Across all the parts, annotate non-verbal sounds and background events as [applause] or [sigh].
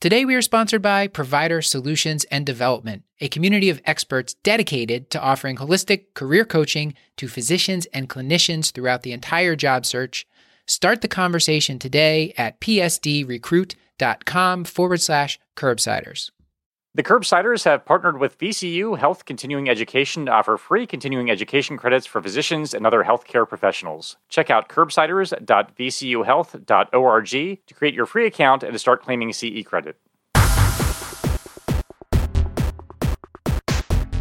Today, we are sponsored by Provider Solutions and Development, a community of experts dedicated to offering holistic career coaching to physicians and clinicians throughout the entire job search. Start the conversation today at psdrecruit.com forward slash curbsiders. The Curbsiders have partnered with VCU Health Continuing Education to offer free continuing education credits for physicians and other healthcare professionals. Check out curbsiders.vcuhealth.org to create your free account and to start claiming CE credit.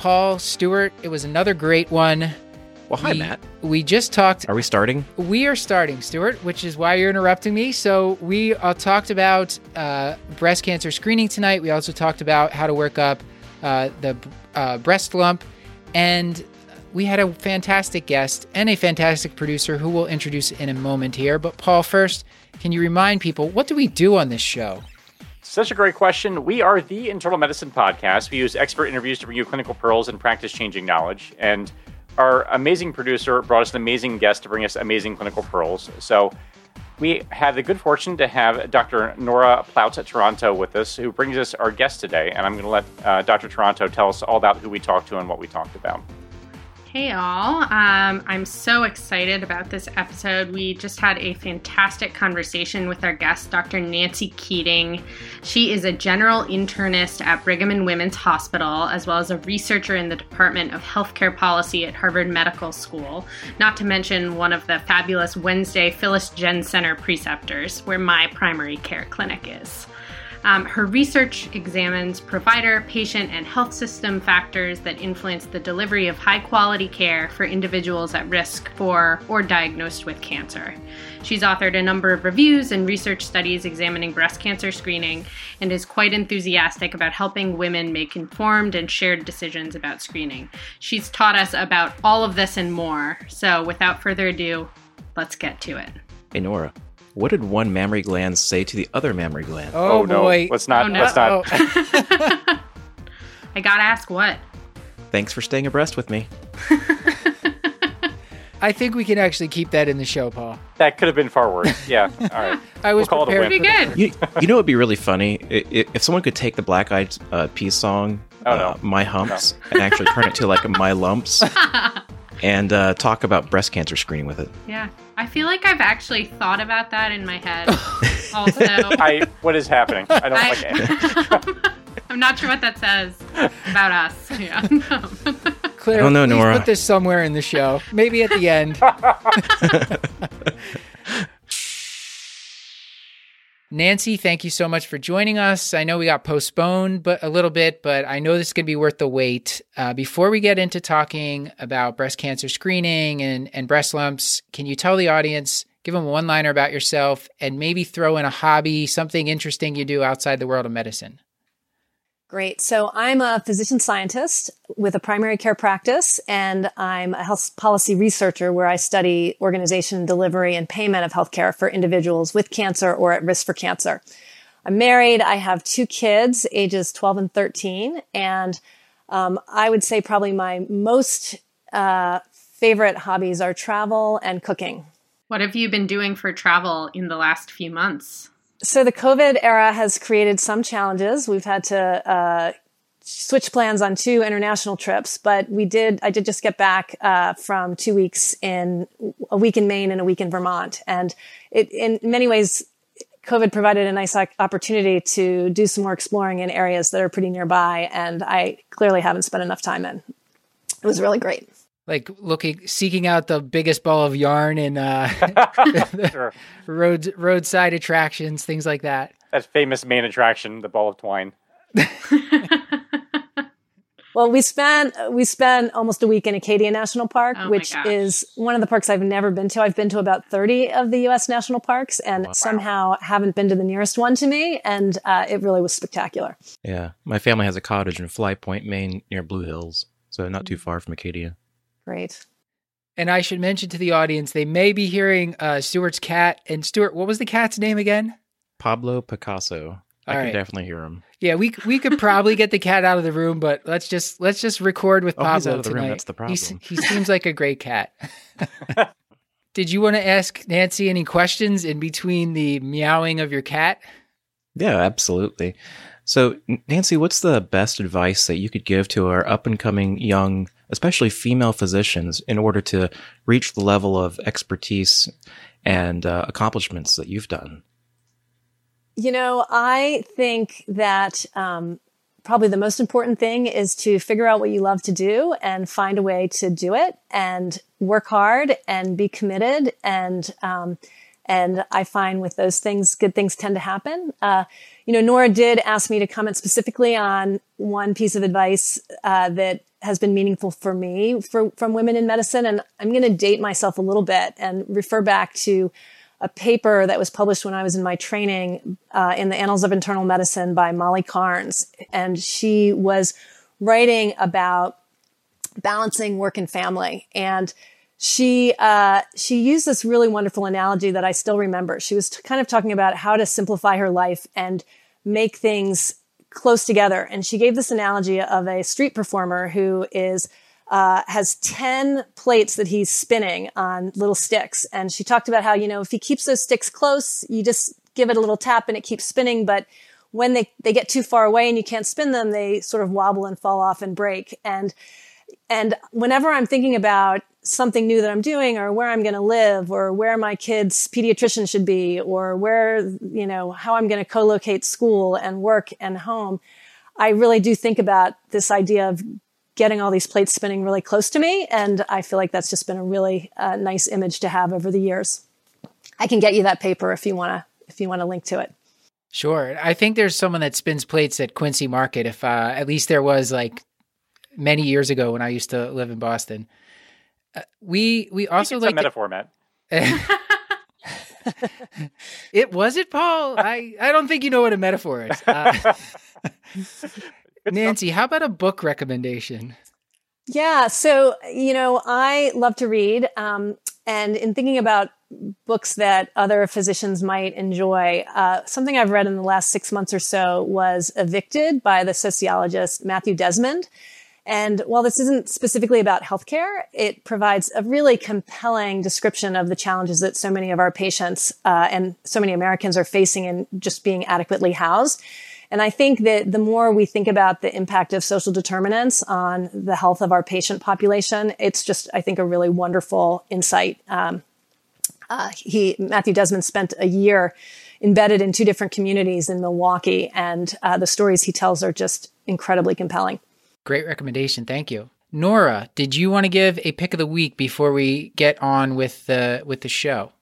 Paul Stuart, it was another great one. Well, hi, we, Matt. We just talked. Are we starting? We are starting, Stuart, which is why you're interrupting me. So we uh, talked about uh, breast cancer screening tonight. We also talked about how to work up uh, the uh, breast lump, and we had a fantastic guest and a fantastic producer who we'll introduce in a moment here. But Paul, first, can you remind people what do we do on this show? Such a great question. We are the Internal Medicine Podcast. We use expert interviews to bring you clinical pearls and practice changing knowledge. And our amazing producer brought us an amazing guest to bring us amazing clinical pearls. So we had the good fortune to have Dr. Nora Ploutz at Taranto with us, who brings us our guest today. And I'm going to let uh, Dr. Taranto tell us all about who we talked to and what we talked about. Hey, all. Um, I'm so excited about this episode. We just had a fantastic conversation with our guest, Dr. Nancy Keating. She is a general internist at Brigham and Women's Hospital, as well as a researcher in the Department of Healthcare Policy at Harvard Medical School, not to mention one of the fabulous Wednesday Phyllis Jen Center preceptors, where my primary care clinic is. Um, her research examines provider, patient, and health system factors that influence the delivery of high quality care for individuals at risk for or diagnosed with cancer. She's authored a number of reviews and research studies examining breast cancer screening and is quite enthusiastic about helping women make informed and shared decisions about screening. She's taught us about all of this and more. So, without further ado, let's get to it. Hey, Nora. What did one mammary gland say to the other mammary gland? Oh, Oh, no. boy. Let's not. Oh, no. Let's not. Oh. [laughs] I gotta ask what? Thanks for staying abreast with me. [laughs] I think we can actually keep that in the show, Paul. That could have been far worse. Yeah. [laughs] All right. I was We'll call it a prepared. win. for Pretty You, you know it'd be really funny? I- I- If someone could take the Black Eyed uh, Peas song, Oh, uh, no. My Humps, and actually turn it to like My Lumps [laughs] and uh, talk about breast cancer screening with it. Yeah. I feel like I've actually thought about that in my head [laughs] also. I. What is happening? I don't I- like it. I'm not sure what that says about us. Yeah. Clair, I don't know, please Nora. put this somewhere in the show. Maybe at the end. [laughs] Nancy, thank you so much for joining us. I know we got postponed but a little bit, but I know this is going to be worth the wait. Uh, before we get into talking about breast cancer screening and, and breast lumps, can you tell the audience, give them a one liner about yourself, and maybe throw in a hobby, something interesting you do outside the world of medicine? Great. So I'm a physician scientist with a primary care practice, and I'm a health policy researcher where I study organization, delivery, and payment of healthcare for individuals with cancer or at risk for cancer. I'm married. I have two kids, ages 12 and 13, and um, I would say probably my most uh, favorite hobbies are travel and cooking. what have you been doing for travel in the last few months? So the COVID era has created some challenges. We've had to uh, switch plans on two international trips, but we did. I did just get back uh, from two weeks in a week in Maine and a week in Vermont, and it in many ways. COVID provided a nice opportunity to do some more exploring in areas that are pretty nearby, and I clearly haven't spent enough time in. It was really great. Like looking, seeking out the biggest ball of yarn in uh, [laughs] Sure. [laughs] road roadside attractions, things like that. That famous main attraction, the ball of twine. Well, [laughs] Well, we spent we spent almost a week in Acadia National Park, Oh which is one of the parks I've never been to. I've been to about thirty of the U.S. national parks, and somehow haven't been to the nearest one to me. And uh, it really was spectacular. Yeah, my family has a cottage in Flye Point, Maine, near Blue Hills, so not too far from Acadia. Great. And I should mention to the audience, they may be hearing uh, Stuart's cat. And Stuart, what was the cat's name again? Pablo Picasso. I All can right. definitely hear him. Yeah, we we could probably get the cat out of the room, but let's just let's just record with Oh, Pablo he's out of the room, tonight. that's the He's- problem. he seems like a great cat. [laughs] Did you want to ask Nancy any questions in between the meowing of your cat? Yeah, absolutely. So, Nancy, what's the best advice that you could give to our up and coming young, especially female physicians, in order to reach the level of expertise and uh, accomplishments that you've done? You know, I think that um, probably the most important thing is to figure out what you love to do and find a way to do it and work hard and be committed. And um, and I find with those things, good things tend to happen. Uh, you know, Nora did ask me to comment specifically on one piece of advice uh, that has been meaningful for me for, from women in medicine, and I'm going to date myself a little bit and refer back to a paper that was published when I was in my training uh, in the Annals of Internal Medicine by Molly Carnes. And she was writing about balancing work and family. And she, uh, she used this really wonderful analogy that I still remember. She was t- kind of talking about how to simplify her life and make things close together. And she gave this analogy of a street performer who is uh, has 10 plates that he's spinning on little sticks. And she talked about how, you know, if he keeps those sticks close, you just give it a little tap and it keeps spinning. But when they, they get too far away and you can't spin them, they sort of wobble and fall off and break. And, and whenever I'm thinking about something new that I'm doing or where I'm going to live or where my kid's pediatrician should be or where, you know, how I'm going to co-locate school and work and home, I really do think about this idea of getting all these plates spinning really close to me. And I feel like that's just been a really uh, nice image to have over the years. I can get you that paper if you want to, if you want to link to it. Sure. I think there's someone that spins plates at Quincy Market. If uh, at least there was like many years ago when I used to live in Boston. Uh, we we also it's a like to- metaphor, Matt. [laughs] it was it, Paul. I I don't think you know what a metaphor is. Uh, [laughs] Nancy, how about a book recommendation? Yeah. So, you know, I love to read. Um, and in thinking about books that other physicians might enjoy, uh, something I've read in the last six months or so was Evicted by the sociologist Matthew Desmond. And while this isn't specifically about healthcare, it provides a really compelling description of the challenges that so many of our patients uh, and so many Americans are facing in just being adequately housed. And I think that the more we think about the impact of social determinants on the health of our patient population, it's just, I think, a really wonderful insight. Um, uh, he, Matthew Desmond spent a year embedded in two different communities in Milwaukee, and uh, the stories he tells are just incredibly compelling. Great recommendation. Thank you. Nora, did you want to give a pick of the week before we get on with the with the show?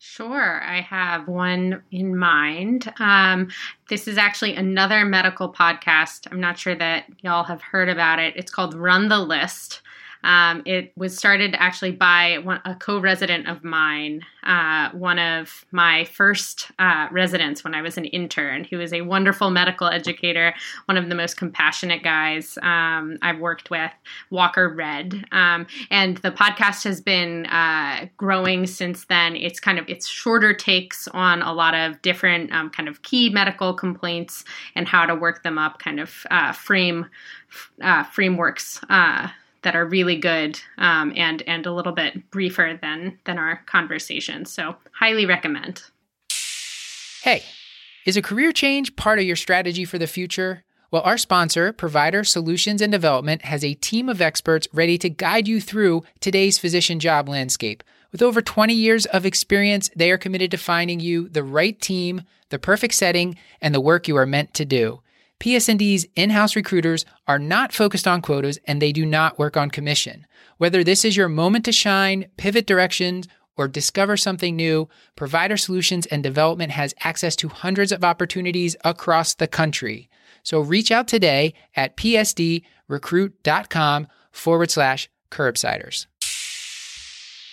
Sure, I have one in mind. Um, this is actually another medical podcast. I'm not sure that y'all have heard about it. It's called Run the List. Um, it was started actually by one, a co-resident of mine, uh, one of my first uh, residents when I was an intern, who is a wonderful medical educator, one of the most compassionate guys um, I've worked with, Walker Redd. Um, and the podcast has been uh, growing since then. It's kind of it's shorter takes on a lot of different um, kind of key medical complaints and how to work them up, kind of uh, frame uh, frameworks uh, that are really good um, and and a little bit briefer than than our conversation. So highly recommend. Hey, is a career change part of your strategy for the future? Well, our sponsor, Provider Solutions and Development, has a team of experts ready to guide you through today's physician job landscape. With over 20 years of experience, they are committed to finding you the right team, the perfect setting, and the work you are meant to do. PS&D's in-house recruiters are not focused on quotas and they do not work on commission. Whether this is your moment to shine, pivot directions, or discover something new, Provider Solutions and Development has access to hundreds of opportunities across the country. So reach out today at psdrecruit.com forward slash curbsiders.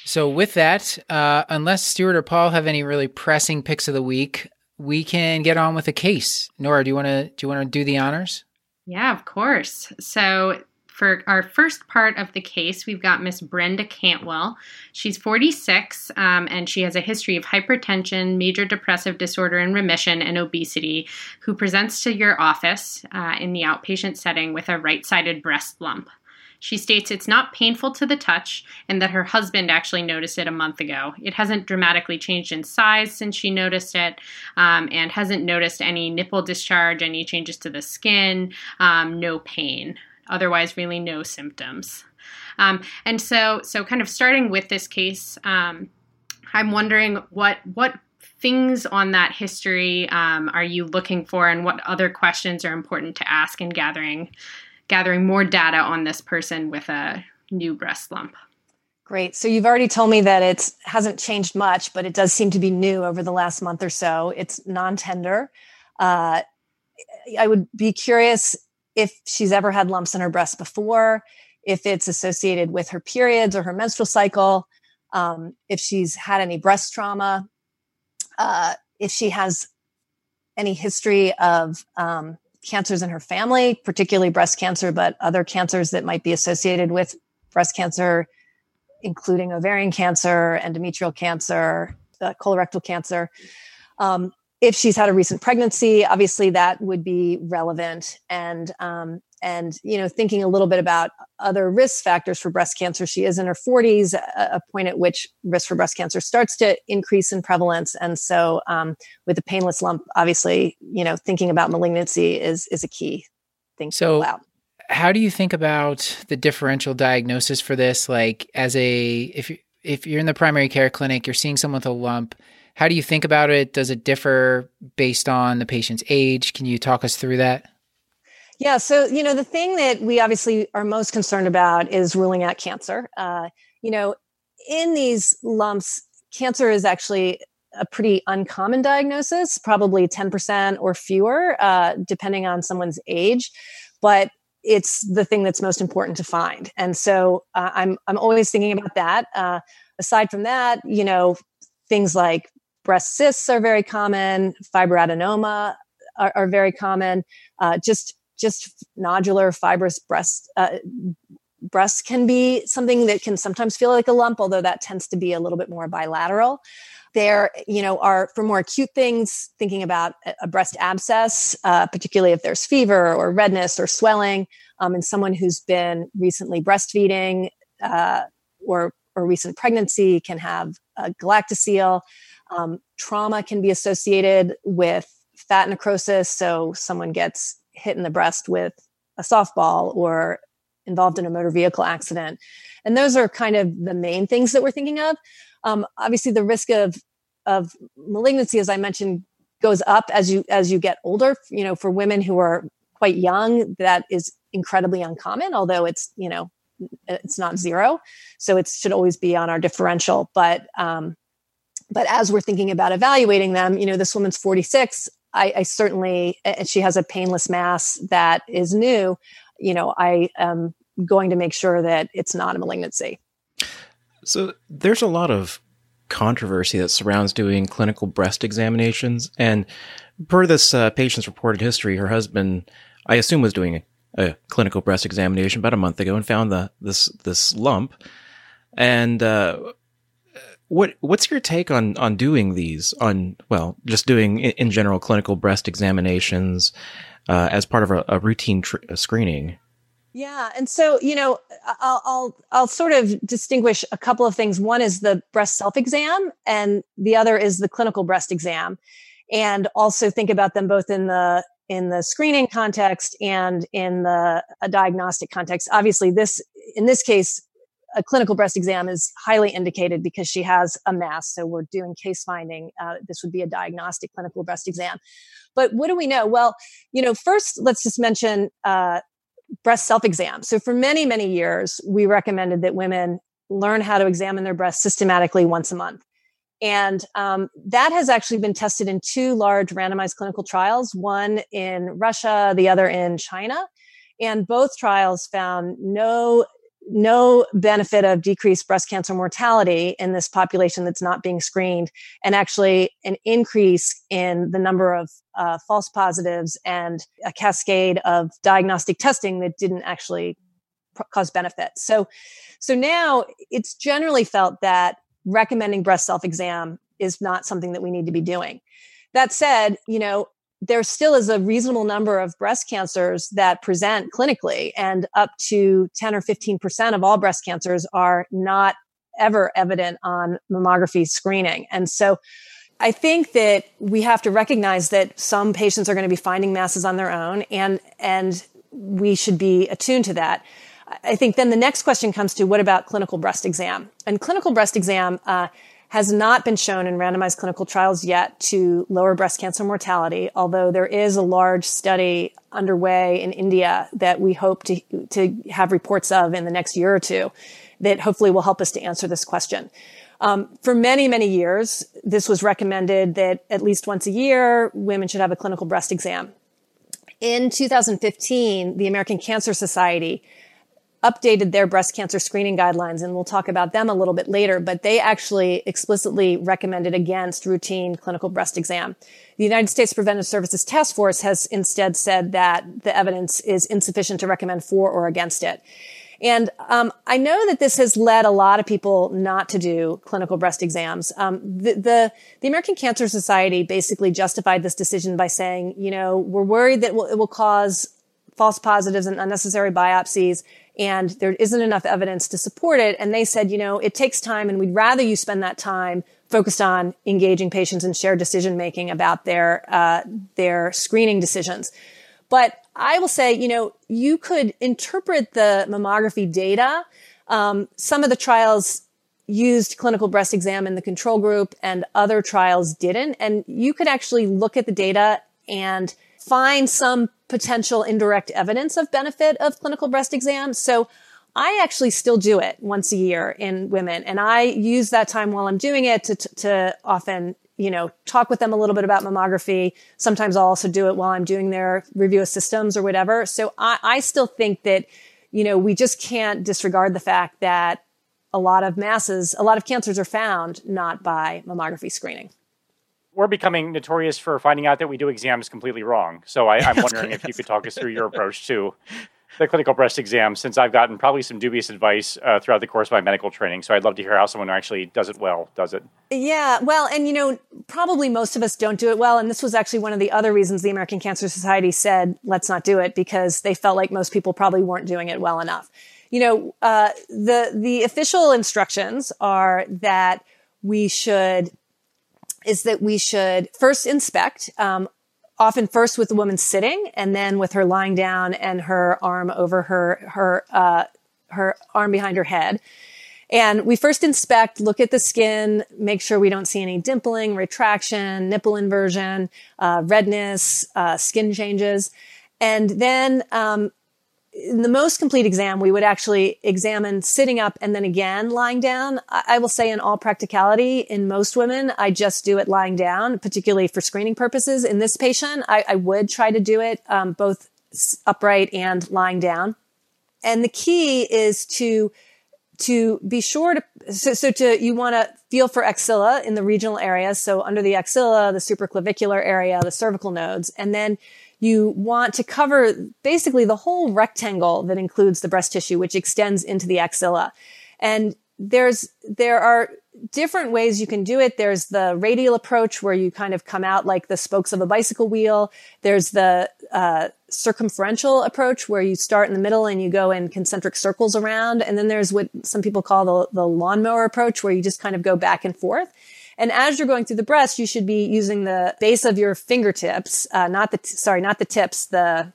So, with that, uh, unless Stuart or Paul have any really pressing picks of the week, we can get on with the case. Nora, do you want to do you want to do the honors? Yeah, of course. So for our first part of the case, we've got Miss Brenda Cantwell. She's 46 um, and she has a history of hypertension, major depressive disorder and remission, and obesity, who presents to your office uh, in the outpatient setting with a right sided breast lump. She states it's not painful to the touch and that her husband actually noticed it a month ago. It hasn't dramatically changed in size since she noticed it um, and hasn't noticed any nipple discharge, any changes to the skin, um, no pain otherwise really no symptoms. Um, and so, so kind of starting with this case, um, I'm wondering what what things on that history um, are you looking for, and what other questions are important to ask in gathering gathering more data on this person with a new breast lump. Great. So you've already told me that it hasn't changed much, but it does seem to be new over the last month or so. It's non-tender. Uh, I would be curious if she's ever had lumps in her breast before, if it's associated with her periods or her menstrual cycle, um, if she's had any breast trauma, uh, if she has any history of um, cancers in her family, particularly breast cancer, but other cancers that might be associated with breast cancer, including ovarian cancer, endometrial cancer, uh, colorectal cancer. Um, if she's had a recent pregnancy, obviously that would be relevant. And um, and you know, thinking a little bit about other risk factors for breast cancer. She is in her 40s, a, a point at which risk for breast cancer starts to increase in prevalence. And so, um, with a painless lump, obviously, you know, thinking about malignancy is is a key thing to so, out how do you think about the differential diagnosis for this like as a if you if you're in the primary care clinic you're seeing someone with a lump how do you think about it? Does it differ based on the patient's age? Can you talk us through that? Yeah, so you know the thing that we obviously are most concerned about is ruling out cancer. Uh, you know, in these lumps, cancer is actually a pretty uncommon diagnosis, probably 10% or fewer, uh, depending on someone's age. But it's the thing that's most important to find, and so uh, I'm I'm always thinking about that. Uh, aside from that, you know, things like breast cysts are very common fibroadenoma are, are very common. Uh, just just nodular fibrous breast uh, breast can be something that can sometimes feel like a lump although that tends to be a little bit more bilateral. There you know are for more acute things thinking about a breast abscess uh, particularly if there's fever or redness or swelling um, in someone who's been recently breastfeeding uh, or or recent pregnancy can have a galactocele um, trauma can be associated with fat necrosis. So someone gets hit in the breast with a softball or involved in a motor vehicle accident. And those are kind of the main things that we're thinking of. Um, obviously, the risk of of malignancy, as I mentioned, goes up as you as you get older. You know, for women who are quite young, that is incredibly uncommon. Although it's you know it's not zero, so it should always be on our differential. But um, but as we're thinking about evaluating them, you know, this woman's 46. I, I certainly, and she has a painless mass that is new. You know, I am going to make sure that it's not a malignancy. So there's a lot of controversy that surrounds doing clinical breast examinations. And per this uh, patient's reported history, her husband, I assume, was doing a, clinical breast examination about a month ago and found the this this lump. And uh, what what's your take on on doing these on well just doing in, in general clinical breast examinations uh, as part of a, a routine tr- a screening? Yeah, and so you know, I'll, I'll I'll sort of distinguish a couple of things. One is the breast self exam, and the other is the clinical breast exam, and also think about them both in the in the screening context and in the a diagnostic context. Obviously, this in this case, a clinical breast exam is highly indicated because she has a mass. So we're doing case finding. Uh, this would be a diagnostic clinical breast exam. But what do we know? Well, you know, first let's just mention uh, breast self exam. So for many, many years, we recommended that women learn how to examine their breasts systematically once a month. And um, that has actually been tested in two large randomized clinical trials, one in Russia, the other in China. And both trials found no no benefit of decreased breast cancer mortality in this population that's not being screened, and actually an increase in the number of uh, false positives and a cascade of diagnostic testing that didn't actually pr- cause benefit. So, so now it's generally felt that recommending breast self exam is not something that we need to be doing. That said, you know, there still is a reasonable number of breast cancers that present clinically and up to 10 or 15% of all breast cancers are not ever evident on mammography screening. And so I think that we have to recognize that some patients are going to be finding masses on their own and, and we should be attuned to that. I think then the next question comes to what about clinical breast exam? And clinical breast exam, uh, has not been shown in randomized clinical trials yet to lower breast cancer mortality, although there is a large study underway in India that we hope to, to have reports of in the next year or two that hopefully will help us to answer this question. Um, for many, many years, this was recommended that at least once a year, women should have a clinical breast exam. In 2015, the American Cancer Society updated their breast cancer screening guidelines, and we'll talk about them a little bit later, but they actually explicitly recommended against routine clinical breast exam. The United States Preventive Services Task Force has instead said that the evidence is insufficient to recommend for or against it. And um, I know that this has led a lot of people not to do clinical breast exams. Um, the, the, the American Cancer Society basically justified this decision by saying, you know, we're worried that it will, it will cause false positives and unnecessary biopsies and there isn't enough evidence to support it. And they said, you know, it takes time and we'd rather you spend that time focused on engaging patients in shared decision making about their, uh, their screening decisions. But I will say, you know, you could interpret the mammography data. Um, some of the trials used clinical breast exam in the control group and other trials didn't. And you could actually look at the data and find some potential indirect evidence of benefit of clinical breast exams. So I actually still do it once a year in women and I use that time while I'm doing it to, to often, you know, talk with them a little bit about mammography. Sometimes I'll also do it while I'm doing their review of systems or whatever. So I, I still think that, you know, we just can't disregard the fact that a lot of masses, a lot of cancers are found not by mammography screening we're becoming notorious for finding out that we do exams completely wrong. So I, am [laughs] wondering if you could talk us through your [laughs] approach to the clinical breast exam, since I've gotten probably some dubious advice uh, throughout the course of my medical training. So I'd love to hear how someone who actually does it well does it. Yeah, well, and you know, probably most of us don't do it well. And this was actually one of the other reasons the American Cancer Society said, let's not do it, because they felt like most people probably weren't doing it well enough. You know, uh, the the official instructions are that we should is that we should first inspect, um, often first with the woman sitting and then with her lying down and her arm over her, her, uh, her arm behind her head. And we first inspect, look at the skin, make sure we don't see any dimpling, retraction, nipple inversion, uh, redness, uh, skin changes. And then um, in the most complete exam, we would actually examine sitting up and then again lying down. I will say in all practicality, in most women, I just do it lying down, particularly for screening purposes. In this patient, I, I would try to do it um, both upright and lying down. And the key is to to be sure to so, so to you want to feel for axilla in the regional areas so under the axilla the supraclavicular area the cervical nodes and then you want to cover basically the whole rectangle that includes the breast tissue, which extends into the axilla. And there's, there are different ways you can do it. There's the radial approach where you kind of come out like the spokes of a bicycle wheel. There's the, uh, circumferential approach where you start in the middle and you go in concentric circles around. And then there's what some people call the, the lawnmower approach where you just kind of go back and forth. And as you're going through the breast, you should be using the base of your fingertips, uh, not the, t- sorry, not the tips, the,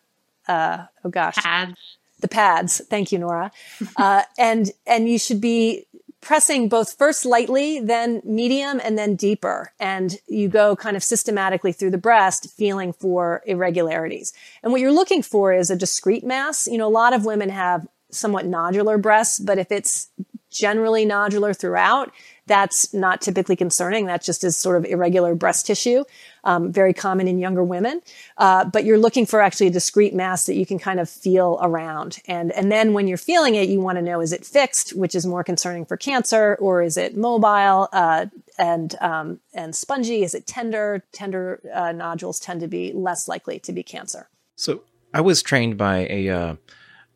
uh, oh gosh. Pads. The pads. Thank you, Nora. uh, [laughs] and, and you should be pressing both first lightly, then medium, and then deeper. And you go kind of systematically through the breast, feeling for irregularities. And what you're looking for is a discrete mass. You know, a lot of women have somewhat nodular breasts, but if it's generally nodular throughout, that's not typically concerning. That just is sort of irregular breast tissue, um, very common in younger women. Uh, but you're looking for actually a discrete mass that you can kind of feel around. And, and then when you're feeling it, you want to know, is it fixed, which is more concerning for cancer, or is it mobile, uh, and, um, and spongy? Is it tender? Tender, uh, nodules tend to be less likely to be cancer. So I was trained by a, uh,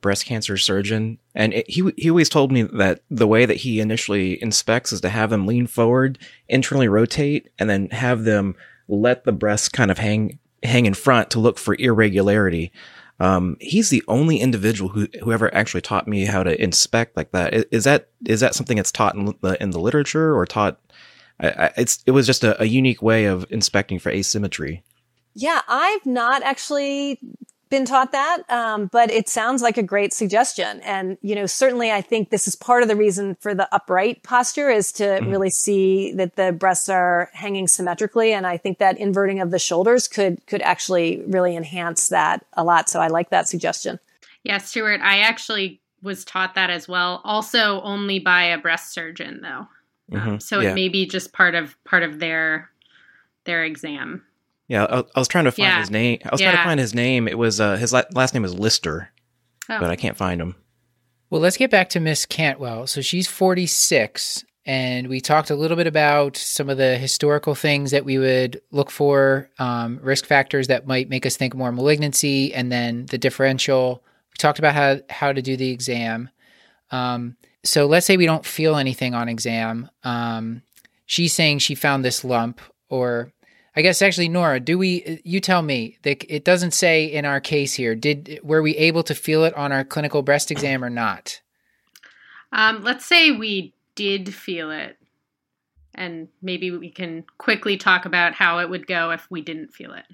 breast cancer surgeon, and it, he he always told me that the way that he initially inspects is to have them lean forward, internally rotate, and then have them let the breast kind of hang hang in front to look for irregularity. Um, he's the only individual who ever actually taught me how to inspect like that. Is, is that is that something that's taught in the in the literature or taught? I, I, it's it was just a, a unique way of inspecting for asymmetry. Yeah, I've not actually been taught that, um, but it sounds like a great suggestion. And you know, certainly, I think this is part of the reason for the upright posture is to mm-hmm. really see that the breasts are hanging symmetrically. And I think that inverting of the shoulders could could actually really enhance that a lot. So I like that suggestion. Yeah, Stuart, I actually was taught that as well. Also, only by a breast surgeon, though. Mm-hmm. Um, so yeah. it may be just part of part of their their exam. Yeah, I, I was trying to find yeah. his name. I was yeah. trying to find his name. It was uh, his la- last name is Lister, oh. but I can't find him. Well, let's get back to Miss Cantwell. So she's 46, and we talked a little bit about some of the historical things that we would look for, um, risk factors that might make us think more malignancy, and then the differential. We talked about how how to do the exam. Um, so let's say we don't feel anything on exam. Um, she's saying she found this lump, or I guess actually, Nora, do we? You tell me. It doesn't say in our case here. Did were we able to feel it on our clinical breast exam or not? Um, let's say we did feel it, and maybe we can quickly talk about how it would go if we didn't feel it.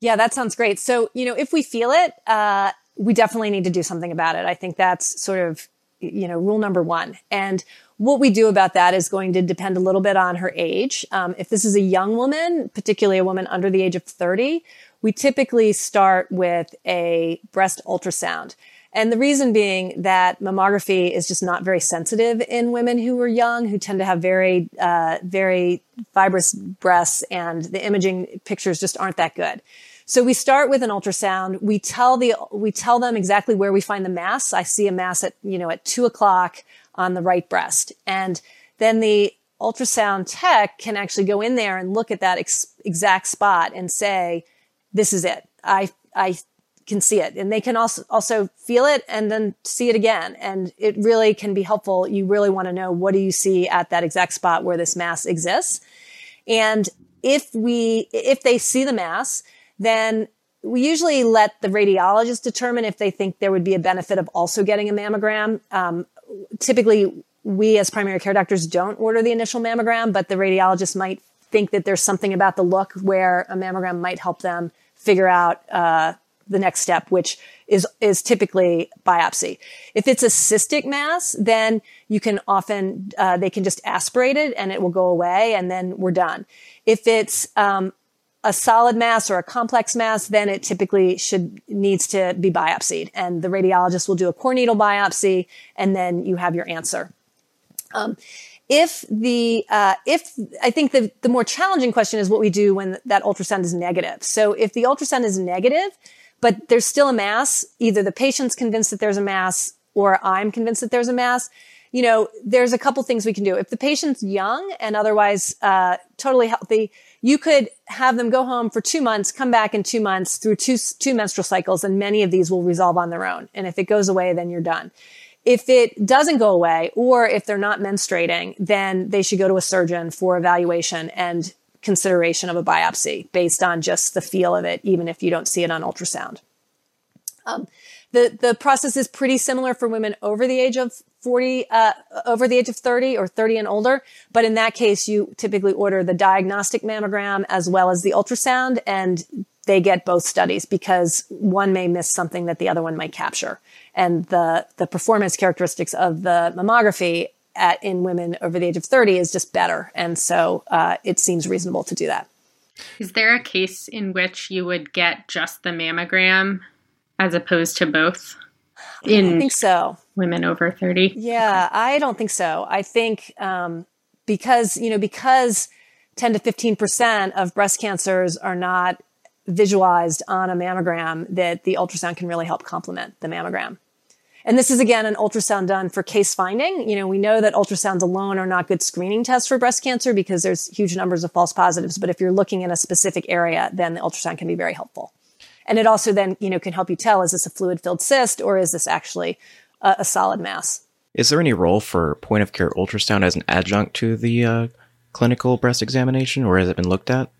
Yeah, that sounds great. So you know, if we feel it, uh, we definitely need to do something about it. I think that's sort of you know rule number one, and what we do about that is going to depend a little bit on her age. Um, if this is a young woman, particularly a woman under the age of 30, we typically start with a breast ultrasound. And the reason being that mammography is just not very sensitive in women who are young, who tend to have very, uh, very fibrous breasts, and the imaging pictures just aren't that good. So we start with an ultrasound. We tell the we tell them exactly where we find the mass. I see a mass at you know at two o'clock on the right breast. And then the ultrasound tech can actually go in there and look at that ex- exact spot and say, this is it. I, I can see it. And they can also, also feel it and then see it again. And it really can be helpful. You really want to know what do you see at that exact spot where this mass exists. And if we, if they see the mass, then we usually let the radiologist determine if they think there would be a benefit of also getting a mammogram. Um, typically we as primary care doctors don't order the initial mammogram, but the radiologist might think that there's something about the look where a mammogram might help them figure out uh, the next step, which is is typically biopsy. If it's a cystic mass, then you can often uh, they can just aspirate it and it will go away, and then we're done. If it's um, a solid mass or a complex mass, then it typically should needs to be biopsied, and the radiologist will do a core needle biopsy, and then you have your answer. Um, if the uh, if I think the the more challenging question is what we do when that ultrasound is negative. So if the ultrasound is negative, but there's still a mass, either the patient's convinced that there's a mass or I'm convinced that there's a mass. You know, there's a couple things we can do. If the patient's young and otherwise uh, totally healthy, you could have them go home for two months, come back in two months through two, two menstrual cycles, and many of these will resolve on their own. And if it goes away, then you're done. If it doesn't go away, or if they're not menstruating, then they should go to a surgeon for evaluation and consideration of a biopsy based on just the feel of it, even if you don't see it on ultrasound. Um, the, the process is pretty similar for women over the age of 40, uh, over the age of 30 or 30 and older. But in that case, you typically order the diagnostic mammogram as well as the ultrasound and they get both studies because one may miss something that the other one might capture. And the, the performance characteristics of the mammography at, in women over the age of 30 is just better. And so, uh, it seems reasonable to do that. Is there a case in which you would get just the mammogram as opposed to both? In I think so. Women over 30? Yeah, I don't think so. I think um, because, you know, because 10 to 15% of breast cancers are not visualized on a mammogram, that the ultrasound can really help complement the mammogram. And this is again an ultrasound done for case finding. You know, we know that ultrasounds alone are not good screening tests for breast cancer because there's huge numbers of false positives. But if you're looking in a specific area, then the ultrasound can be very helpful. And it also then, you know, can help you tell, is this a fluid filled cyst or is this actually a, a, solid mass? Is there any role for point of care ultrasound as an adjunct to the uh, clinical breast examination or has it been looked at?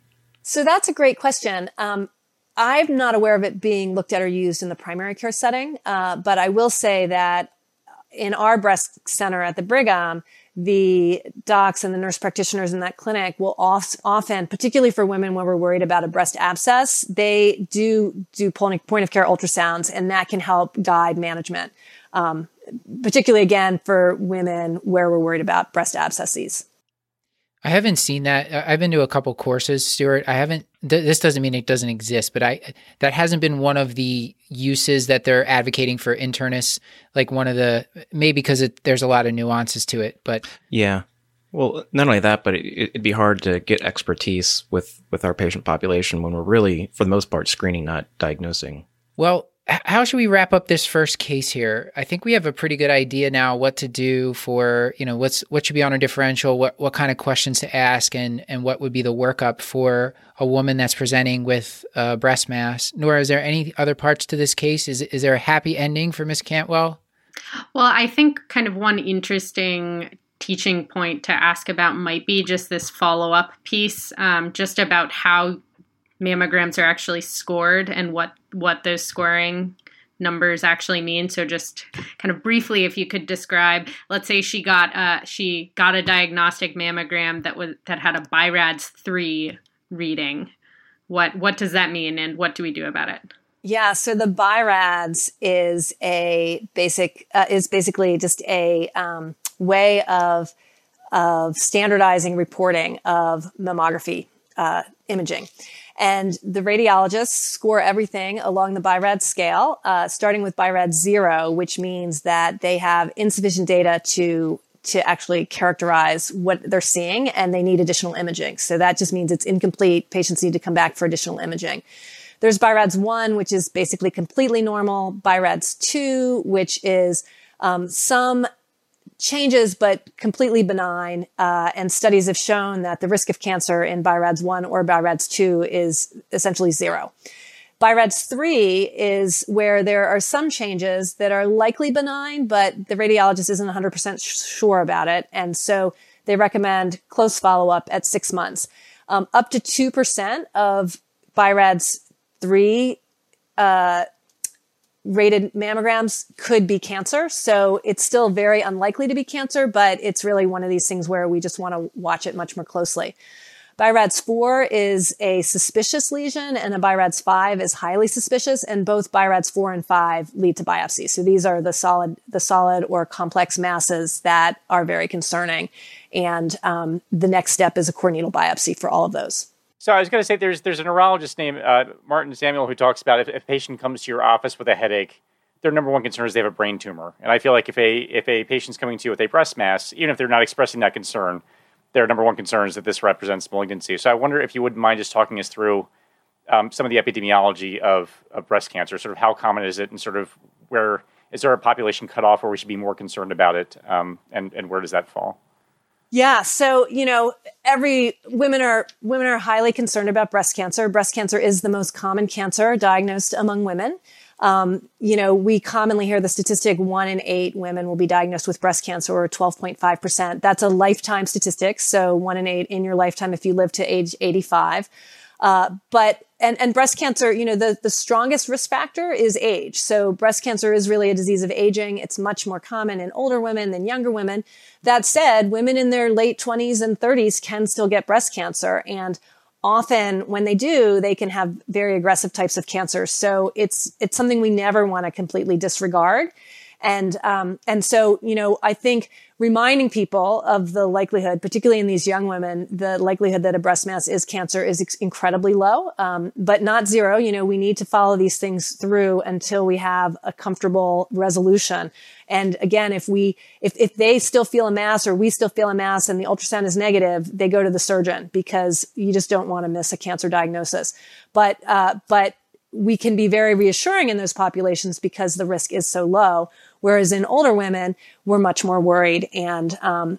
So that's a great question. Um, I'm not aware of it being looked at or used in the primary care setting, uh, but I will say that in our breast center at the Brigham, the docs and the nurse practitioners in that clinic will often, particularly for women when we're worried about a breast abscess, they do do point of care ultrasounds, and that can help guide management. Um, particularly again for women where we're worried about breast abscesses. I haven't seen that. I've been to a couple courses, Stuart. I haven't. Th- this doesn't mean it doesn't exist, but I that hasn't been one of the uses that they're advocating for internists. Like one of the maybe because it, there's a lot of nuances to it, but yeah. Well, not only that, but it, would be hard to get expertise with with our patient population when we're really, for the most part, screening, not diagnosing. Well, how should we wrap up this first case here? I think we have a pretty good idea now what to do for, you know, what's what should be on a differential, what what kind of questions to ask and and what would be the workup for a woman that's presenting with a breast mass. Nora, is there any other parts to this case? Is is there a happy ending for Miss Cantwell? Well, I think kind of one interesting teaching point to ask about might be just this follow up piece, um, just about how mammograms are actually scored and what what those scoring numbers actually mean. So just kind of briefly if you could describe let's say she got uh she got a diagnostic mammogram that was that had a BI-RADS 3 reading. What what does that mean and what do we do about it? Yeah so the BI-RADS is a basic uh, is basically just a um, way of of standardizing reporting of mammography uh, imaging and the radiologists score everything along the BI-RADS scale, uh, starting with BI-RADS zero, which means that they have insufficient data to to actually characterize what they're seeing and they need additional imaging. So that just means it's incomplete. Patients need to come back for additional imaging. There's BI-RADS 1, which is basically completely normal. BI-RADS 2, which is um, some changes, but completely benign. Uh, and studies have shown that the risk of cancer in BI-RADS 1 or BI-RADS 2 is essentially zero. BI-RADS 3 is where there are some changes that are likely benign, but the radiologist isn't 100% sure about it. And so they recommend close follow up at six months. Um, up to 2% of BI-RADS 3 uh, rated mammograms could be cancer. So it's still very unlikely to be cancer, but it's really one of these things where we just want to watch it much more closely. BI-RADS 4 is a suspicious lesion and a BI-RADS 5 is highly suspicious and both BI-RADS 4 and 5 lead to biopsy. So these are the solid, the solid or complex masses that are very concerning. And um, the next step is a core needle biopsy for all of those. So I was going to say there's there's a neurologist named uh, Martin Samuel who talks about if, if, a patient comes to your office with a headache, their number one concern is they have a brain tumor. And I feel like if a if a patient's coming to you with a breast mass, even if they're not expressing that concern, their number one concern is that this represents malignancy. So I wonder if you wouldn't mind just talking us through um, some of the epidemiology of, of breast cancer. Sort of how common is it, and sort of where is there a population cutoff where we should be more concerned about it, um, and and where does that fall? Yeah. So, you know, every women are, women are highly concerned about breast cancer. Breast cancer is the most common cancer diagnosed among women. Um, you know, we commonly hear the statistic one in eight women will be diagnosed with breast cancer or 12.5%. That's a lifetime statistic. So one in eight in your lifetime if you live to age 85. Uh, but and, and breast cancer, you know, the, the strongest risk factor is age. So breast cancer is really a disease of aging. It's much more common in older women than younger women. That said, women in their late 20s and 30s can still get breast cancer. And often when they do, they can have very aggressive types of cancer. So it's, it's something we never want to completely disregard. And, um, and so, you know, I think reminding people of the likelihood, particularly in these young women, the likelihood that a breast mass is cancer is ex- incredibly low, um, but not zero. You know, we need to follow these things through until we have a comfortable resolution. And again, if we, if, if they still feel a mass or we still feel a mass and the ultrasound is negative, they go to the surgeon because you just don't want to miss a cancer diagnosis. But, uh, but we can be very reassuring in those populations because the risk is so low. Whereas in older women, we're much more worried and, um,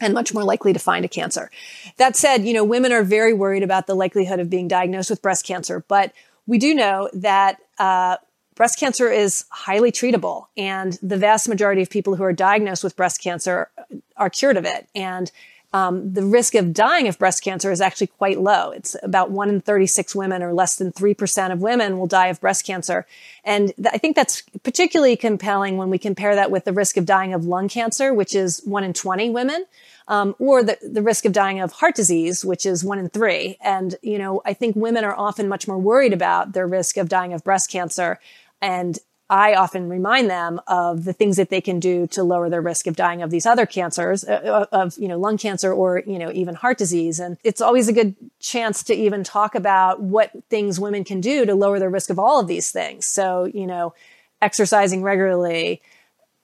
and much more likely to find a cancer. That said, you know, women are very worried about the likelihood of being diagnosed with breast cancer, but we do know that, uh, breast cancer is highly treatable and the vast majority of people who are diagnosed with breast cancer are cured of it. And um, the risk of dying of breast cancer is actually quite low. It's about one in 36 women or less than 3% of women will die of breast cancer. And th- I think that's particularly compelling when we compare that with the risk of dying of lung cancer, which is one in 20 women. Um, or the, the risk of dying of heart disease, which is one in three. And, you know, I think women are often much more worried about their risk of dying of breast cancer. And I often remind them of the things that they can do to lower their risk of dying of these other cancers, uh, uh, of, you know, lung cancer or, you know, even heart disease. And it's always a good chance to even talk about what things women can do to lower their risk of all of these things. So, you know, exercising regularly,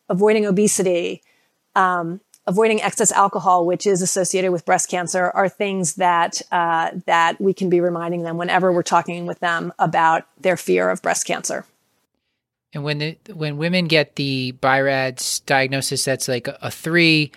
avoiding obesity, um, avoiding excess alcohol, which is associated with breast cancer, are things that uh, that we can be reminding them whenever we're talking with them about their fear of breast cancer. And when the when women get the BI-RADS diagnosis that's like a, a three,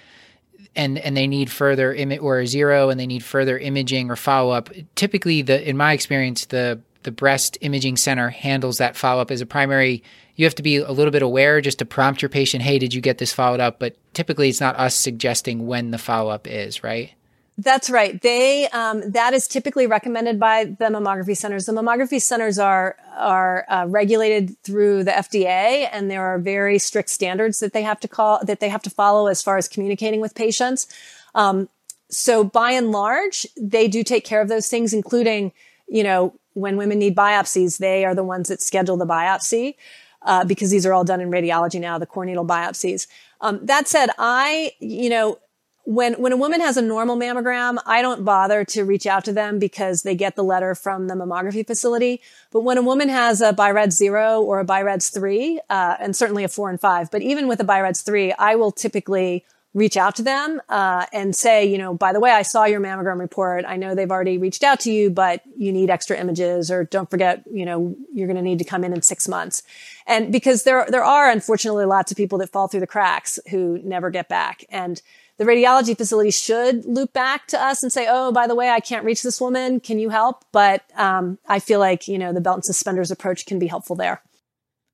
and and they need further Im- or a zero, and they need further imaging or follow up. Typically, the in my experience, the the breast imaging center handles that follow up as a primary. You have to be a little bit aware just to prompt your patient, "Hey, did you get this followed up?" But typically, it's not us suggesting when the follow up is, right? That's right. They um, that is typically recommended by the mammography centers. The mammography centers are are uh, regulated through the FDA, and there are very strict standards that they have to call that they have to follow as far as communicating with patients. Um, so by and large, they do take care of those things, including you know when women need biopsies, they are the ones that schedule the biopsy. Uh, because these are all done in radiology now, the core needle biopsies. Um, that said, I, you know, when when a woman has a normal mammogram, I don't bother to reach out to them because they get the letter from the mammography facility. But when a woman has a BI-RADS zero or a BI-RADS three, uh, and certainly a four and five, but even with a BI-RADS three, I will typically reach out to them uh, and say, you know, by the way, I saw your mammogram report. I know they've already reached out to you, but you need extra images, or don't forget, you know, you're going to need to come in in six months. And because there there are unfortunately lots of people that fall through the cracks who never get back, and the radiology facility should loop back to us and say, "Oh, by the way, I can't reach this woman. Can you help?" But um, I feel like you know the belt and suspenders approach can be helpful there.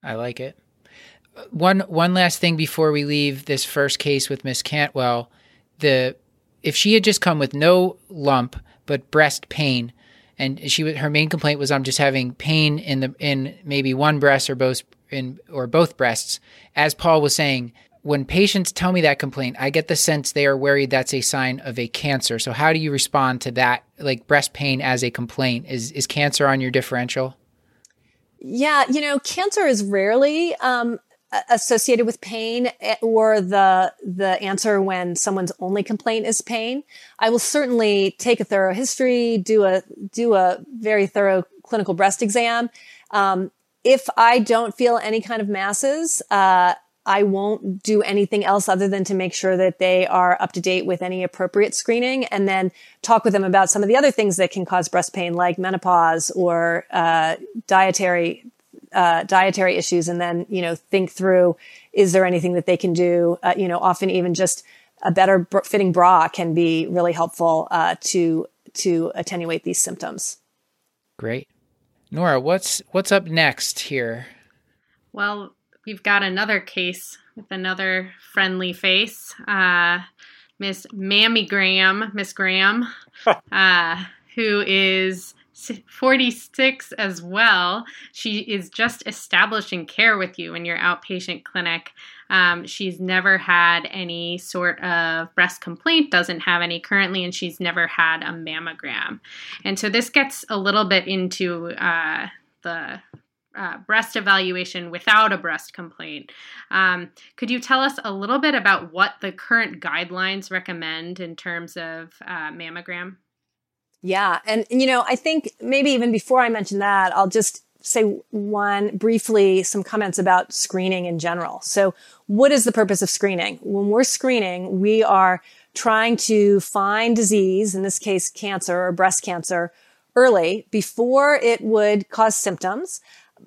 I like it. One one last thing before we leave this first case with Miss Cantwell, the if she had just come with no lump but breast pain, and she her main complaint was I'm just having pain in the in maybe one breast or both in or both breasts, as Paul was saying when patients tell me that complaint, I get the sense they are worried that's a sign of a cancer. So how do you respond to that? Like breast pain as a complaint is is cancer on your differential? Yeah, you know, cancer is rarely um, associated with pain eh, or the the answer when someone's only complaint is pain. I will certainly take a thorough history, do a do a very thorough clinical breast exam. Um, if I don't feel any kind of masses, uh, I won't do anything else other than to make sure that they are up to date with any appropriate screening and then talk with them about some of the other things that can cause breast pain like menopause or uh, dietary uh, dietary issues and then you know think through is there anything that they can do? Uh, you know often even just a better fitting bra can be really helpful uh, to to attenuate these symptoms. Great. Nora what's what's up next here? Well we've got another case with another friendly face, uh, Miss Mammy Graham, Miss Graham, uh, who is 46 as well. She is just establishing care with you in your outpatient clinic. Um, she's never had any sort of breast complaint, doesn't have any currently, and she's never had a mammogram. And so this gets a little bit into uh, the uh, breast evaluation without a breast complaint. Um, could you tell us a little bit about what the current guidelines recommend in terms of uh, mammogram? Yeah. And, you know, I think maybe even before I mention that, I'll just say one briefly some comments about screening in general. So, what is the purpose of screening? When we're screening, we are trying to find disease, in this case, cancer or breast cancer, early before it would cause symptoms,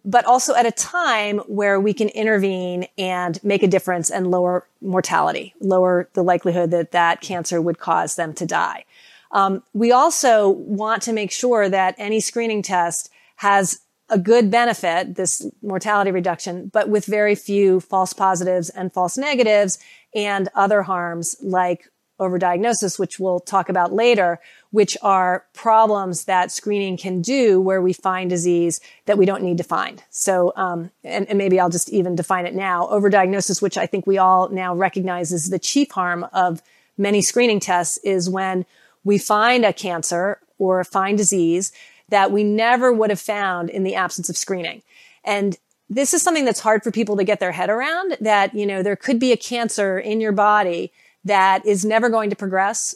but also at a time where we can intervene and make a difference and lower mortality, lower the likelihood that that cancer would cause them to die. Um, we also want to make sure that any screening test has a good benefit, this mortality reduction, but with very few false positives and false negatives and other harms like overdiagnosis, which we'll talk about later, which are problems that screening can do where we find disease that we don't need to find. So, um, and, and, maybe I'll just even define it now. Overdiagnosis, which I think we all now recognize is the chief harm of many screening tests, is when we find a cancer or find disease that we never would have found in the absence of screening. And this is something that's hard for people to get their head around that, you know, there could be a cancer in your body that is never going to progress,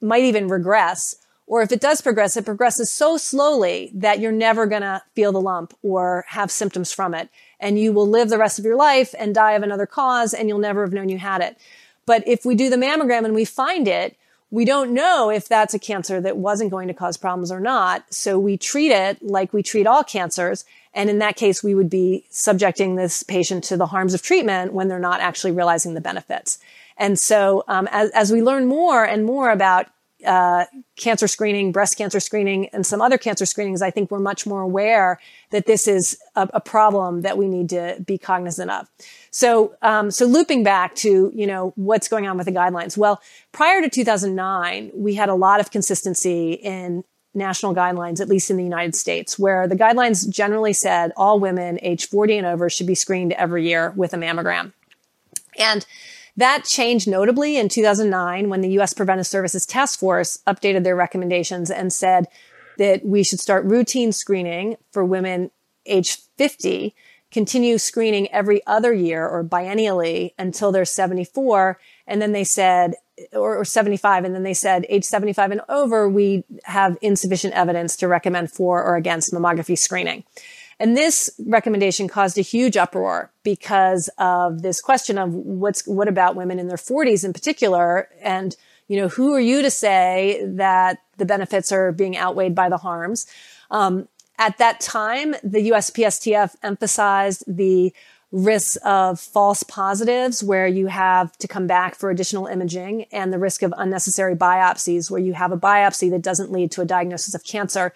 might even regress. Or if it does progress, it progresses so slowly that you're never going to feel the lump or have symptoms from it. And you will live the rest of your life and die of another cause and you'll never have known you had it. But if we do the mammogram and we find it, we don't know if that's a cancer that wasn't going to cause problems or not. So we treat it like we treat all cancers. And in that case, we would be subjecting this patient to the harms of treatment when they're not actually realizing the benefits. And so, um, as, as we learn more and more about uh, cancer screening, breast cancer screening, and some other cancer screenings, I think we're much more aware that this is a, a problem that we need to be cognizant of. So, um, so looping back to you know what's going on with the guidelines. Well, prior to 2009, we had a lot of consistency in national guidelines, at least in the United States, where the guidelines generally said all women age 40 and over should be screened every year with a mammogram. And that changed notably in 2009 when the U.S. Preventive Services Task Force updated their recommendations and said that we should start routine screening for women age 50, continue screening every other year or biennially until they're 74. And then they said, or, or 75. And then they said age 75 and over, we have insufficient evidence to recommend for or against mammography screening. And this recommendation caused a huge uproar because of this question of what's, what about women in their 40s in particular? And, you know, who are you to say that the benefits are being outweighed by the harms? Um, at that time, the USPSTF emphasized the risks of false positives where you have to come back for additional imaging and the risk of unnecessary biopsies where you have a biopsy that doesn't lead to a diagnosis of cancer.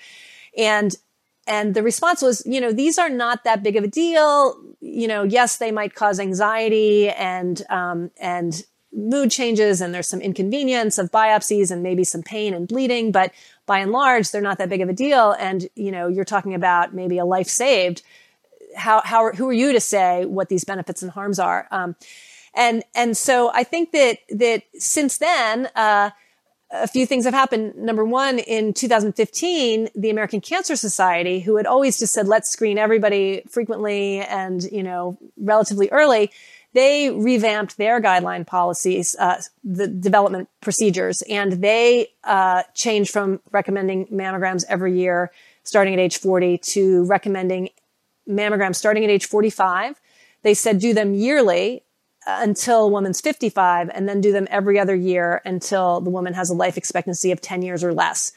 And and the response was, you know, these are not that big of a deal. You know, yes, they might cause anxiety and, um, and mood changes and there's some inconvenience of biopsies and maybe some pain and bleeding, but by and large, they're not that big of a deal. And, you know, you're talking about maybe a life saved. How, how, who are you to say what these benefits and harms are? Um, and, and so I think that, that since then, uh, a few things have happened. Number one, in 2015, the American Cancer Society, who had always just said, let's screen everybody frequently and, you know, relatively early, they revamped their guideline policies, uh, the development procedures, and they uh, changed from recommending mammograms every year starting at age 40 to recommending mammograms starting at age 45. They said do them yearly until a woman's 55 and then do them every other year until the woman has a life expectancy of 10 years or less.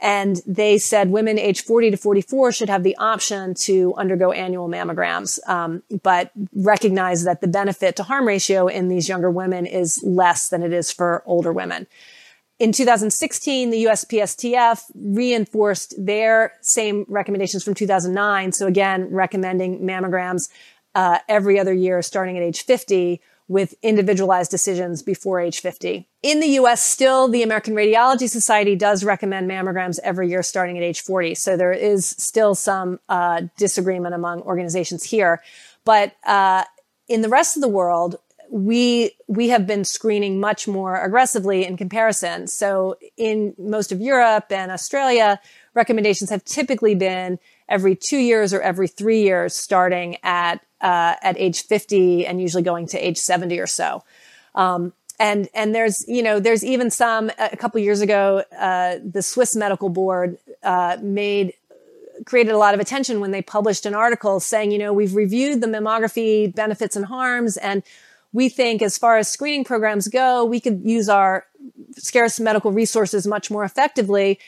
And they said women age 40 to 44 should have the option to undergo annual mammograms, um, but recognize that the benefit to harm ratio in these younger women is less than it is for older women. In 2016, the USPSTF reinforced their same recommendations from 2009. So again, recommending mammograms uh, every other year starting at age 50 with individualized decisions before age 50. In the US, still the American Radiology Society does recommend mammograms every year starting at age 40. So there is still some uh, disagreement among organizations here. But uh, in the rest of the world, we we have been screening much more aggressively in comparison. So in most of Europe and Australia, recommendations have typically been every two years or every three years, starting at uh, at age 50 and usually going to age 70 or so. Um, and and there's you know there's even some a couple years ago uh, the Swiss Medical Board uh, made created a lot of attention when they published an article saying you know we've reviewed the mammography benefits and harms and we think as far as screening programs go we could use our scarce medical resources much more effectively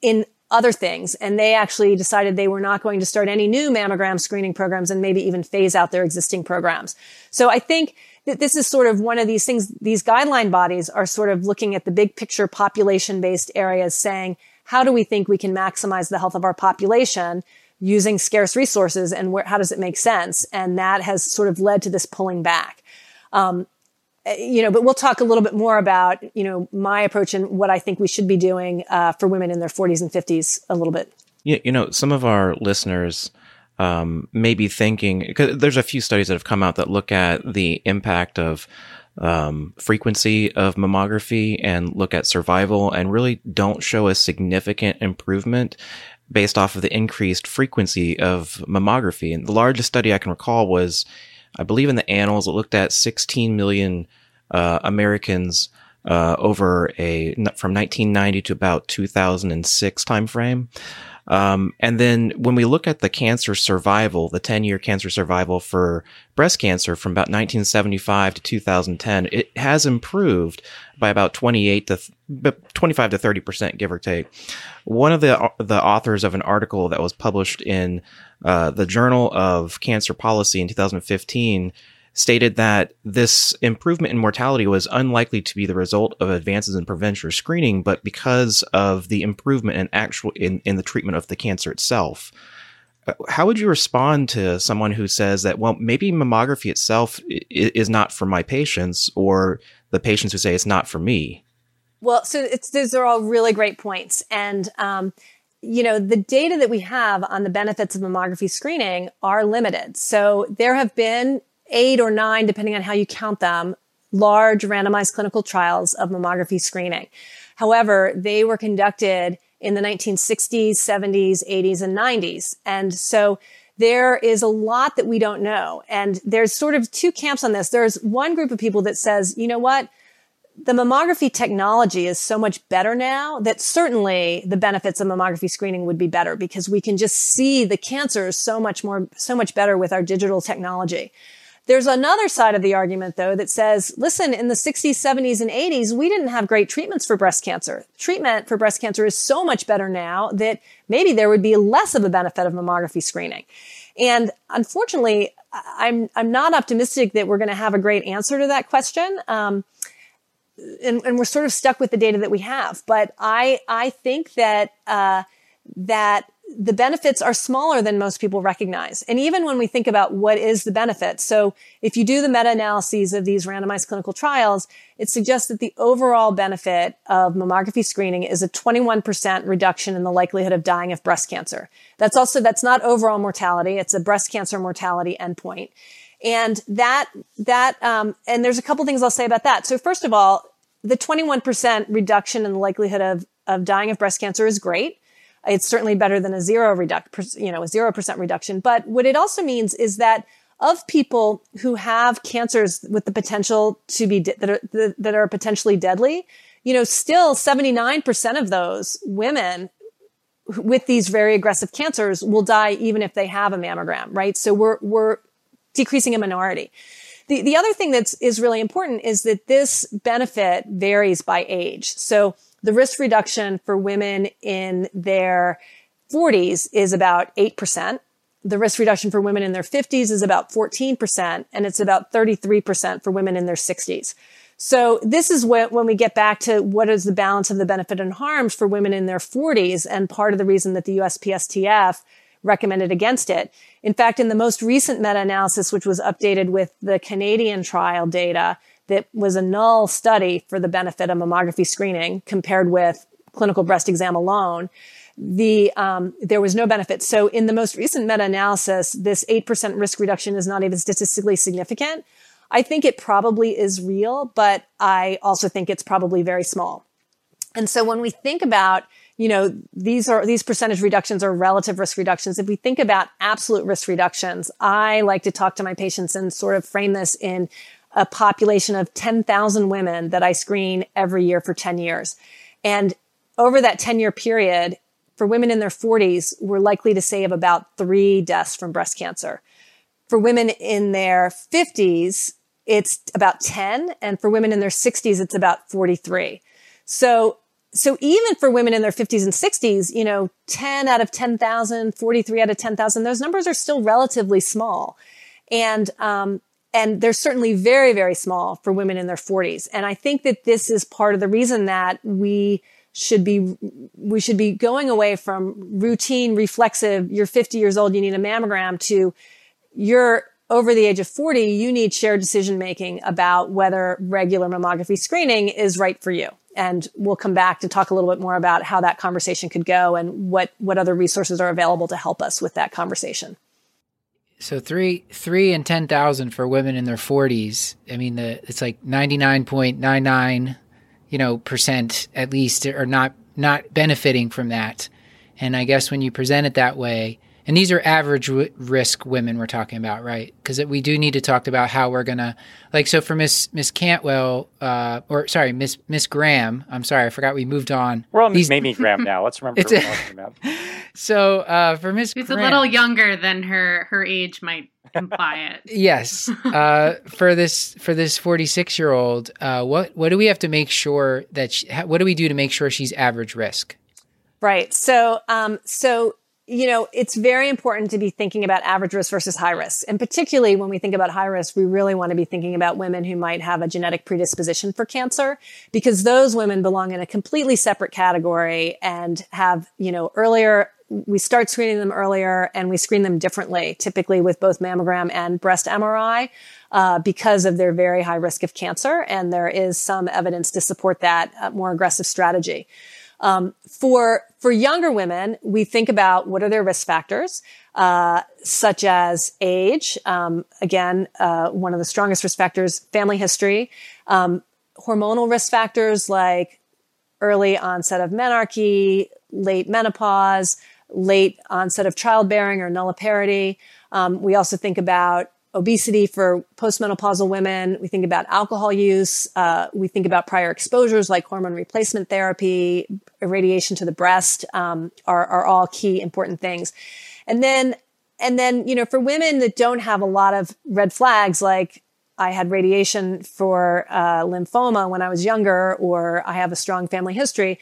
in other things. And they actually decided they were not going to start any new mammogram screening programs and maybe even phase out their existing programs. So I think that this is sort of one of these things. These guideline bodies are sort of looking at the big picture population based areas saying, how do we think we can maximize the health of our population using scarce resources and where, how does it make sense? And that has sort of led to this pulling back. Um, you know, but we'll talk a little bit more about, you know, my approach and what I think we should be doing uh, for women in their 40s and 50s a little bit. Yeah, you know, some of our listeners um, may be thinking because there's a few studies that have come out that look at the impact of um, frequency of mammography and look at survival and really don't show a significant improvement based off of the increased frequency of mammography. And the largest study I can recall was I believe in the annals, it looked at 16 million uh, Americans uh, over a from 1990 to about 2006 timeframe. Um, and then when we look at the cancer survival, the 10 year cancer survival for breast cancer from about 1975 to 2010, it has improved by about 28 to th- 25 to 30 percent, give or take. One of the the authors of an article that was published in uh, the Journal of Cancer Policy in 2015 stated that this improvement in mortality was unlikely to be the result of advances in prevention or screening, but because of the improvement in actual in, in the treatment of the cancer itself. Uh, how would you respond to someone who says that, well, maybe mammography itself is not for my patients, or the patients who say it's not for me? Well, so those are all really great points, and um, you know, the data that we have on the benefits of mammography screening are limited. So there have been eight or nine, depending on how you count them, large randomized clinical trials of mammography screening. However, they were conducted in the 1960s, 70s, 80s, and 90s. And so there is a lot that we don't know. And there's sort of two camps on this. There's one group of people that says, you know what? The mammography technology is so much better now that certainly the benefits of mammography screening would be better because we can just see the cancers so much more, so much better with our digital technology. There's another side of the argument though that says, listen, in the 60s, 70s, and 80s, we didn't have great treatments for breast cancer. Treatment for breast cancer is so much better now that maybe there would be less of a benefit of mammography screening. And unfortunately, I'm, I'm not optimistic that we're going to have a great answer to that question. Um, and, and, we're sort of stuck with the data that we have. But I I think that uh, that the benefits are smaller than most people recognize. And even when we think about what is the benefit, so if you do the meta-analyses of these randomized clinical trials, it suggests that the overall benefit of mammography screening is a 21% reduction in the likelihood of dying of breast cancer. That's also, that's not overall mortality. It's a breast cancer mortality endpoint. And that, that, um, and there's a couple things I'll say about that. So first of all, the 21% reduction in the likelihood of, of dying of breast cancer is great. It's certainly better than a zero reduct, you know, a 0% reduction. But what it also means is that of people who have cancers with the potential to be, de- that are, that are potentially deadly, you know, still 79% of those women with these very aggressive cancers will die even if they have a mammogram, right? So we're, we're decreasing a minority. The, the other thing that's is really important is that this benefit varies by age. So the risk reduction for women in their 40s is about 8%. The risk reduction for women in their 50s is about 14%, and it's about 33% for women in their 60s. So this is when we get back to what is the balance of the benefit and harms for women in their 40s, and part of the reason that the USPSTF recommended against it. In fact, in the most recent meta-analysis, which was updated with the Canadian trial data, that was a null study for the benefit of mammography screening compared with clinical breast exam alone, the um, there was no benefit. So in the most recent meta-analysis, this eight percent risk reduction is not even statistically significant. I think it probably is real, but I also think it's probably very small. And so when we think about you know, these are, these percentage reductions are relative risk reductions. If we think about absolute risk reductions, I like to talk to my patients and sort of frame this in a population of 10,000 women that I screen every year for 10 years. And over that 10 year period, for women in their 40s, we're likely to save about three deaths from breast cancer. For women in their 50s, it's about 10. And for women in their 60s, it's about 43. So, so even for women in their 50s and 60s, you know, 10 out of 10,000, 43 out of 10,000, those numbers are still relatively small. And, um, and they're certainly very, very small for women in their 40s. And I think that this is part of the reason that we should be we should be going away from routine reflexive you're 50 years old you need a mammogram to you're over the age of 40 you need shared decision making about whether regular mammography screening is right for you and we'll come back to talk a little bit more about how that conversation could go and what what other resources are available to help us with that conversation so three three and ten thousand for women in their forties. I mean, the it's like ninety nine point nine nine you know, percent at least are not not benefiting from that. And I guess when you present it that way, and these are average w- risk women we're talking about, right? Because we do need to talk about how we're gonna, like, so for Miss Miss Cantwell, uh, or sorry, Miss Miss Graham. I'm sorry, I forgot we moved on. We're on Miss Mamie Graham now. Let's remember what we're talking about. [laughs] So uh, for Miss, she's a little younger than her her age might imply it. [laughs] yes. Uh, for this for this 46 year old, uh, what what do we have to make sure that she, what do we do to make sure she's average risk? Right. So um, so you know, it's very important to be thinking about average risk versus high risk. And particularly when we think about high risk, we really want to be thinking about women who might have a genetic predisposition for cancer because those women belong in a completely separate category and have, you know, earlier we start screening them earlier and we screen them differently, typically with both mammogram and breast MRI, uh, because of their very high risk of cancer. And there is some evidence to support that uh, more aggressive strategy. Um, for for younger women, we think about what are their risk factors, uh, such as age. Um, again, uh, one of the strongest risk factors, family history, um, hormonal risk factors like early onset of menarche, late menopause, late onset of childbearing or nulliparity. Um, we also think about obesity for postmenopausal women. We think about alcohol use. Uh, we think about prior exposures like hormone replacement therapy, irradiation to the breast um, are, are all key important things. And then, and then, you know, for women that don't have a lot of red flags, like I had radiation for uh, lymphoma when I was younger, or I have a strong family history,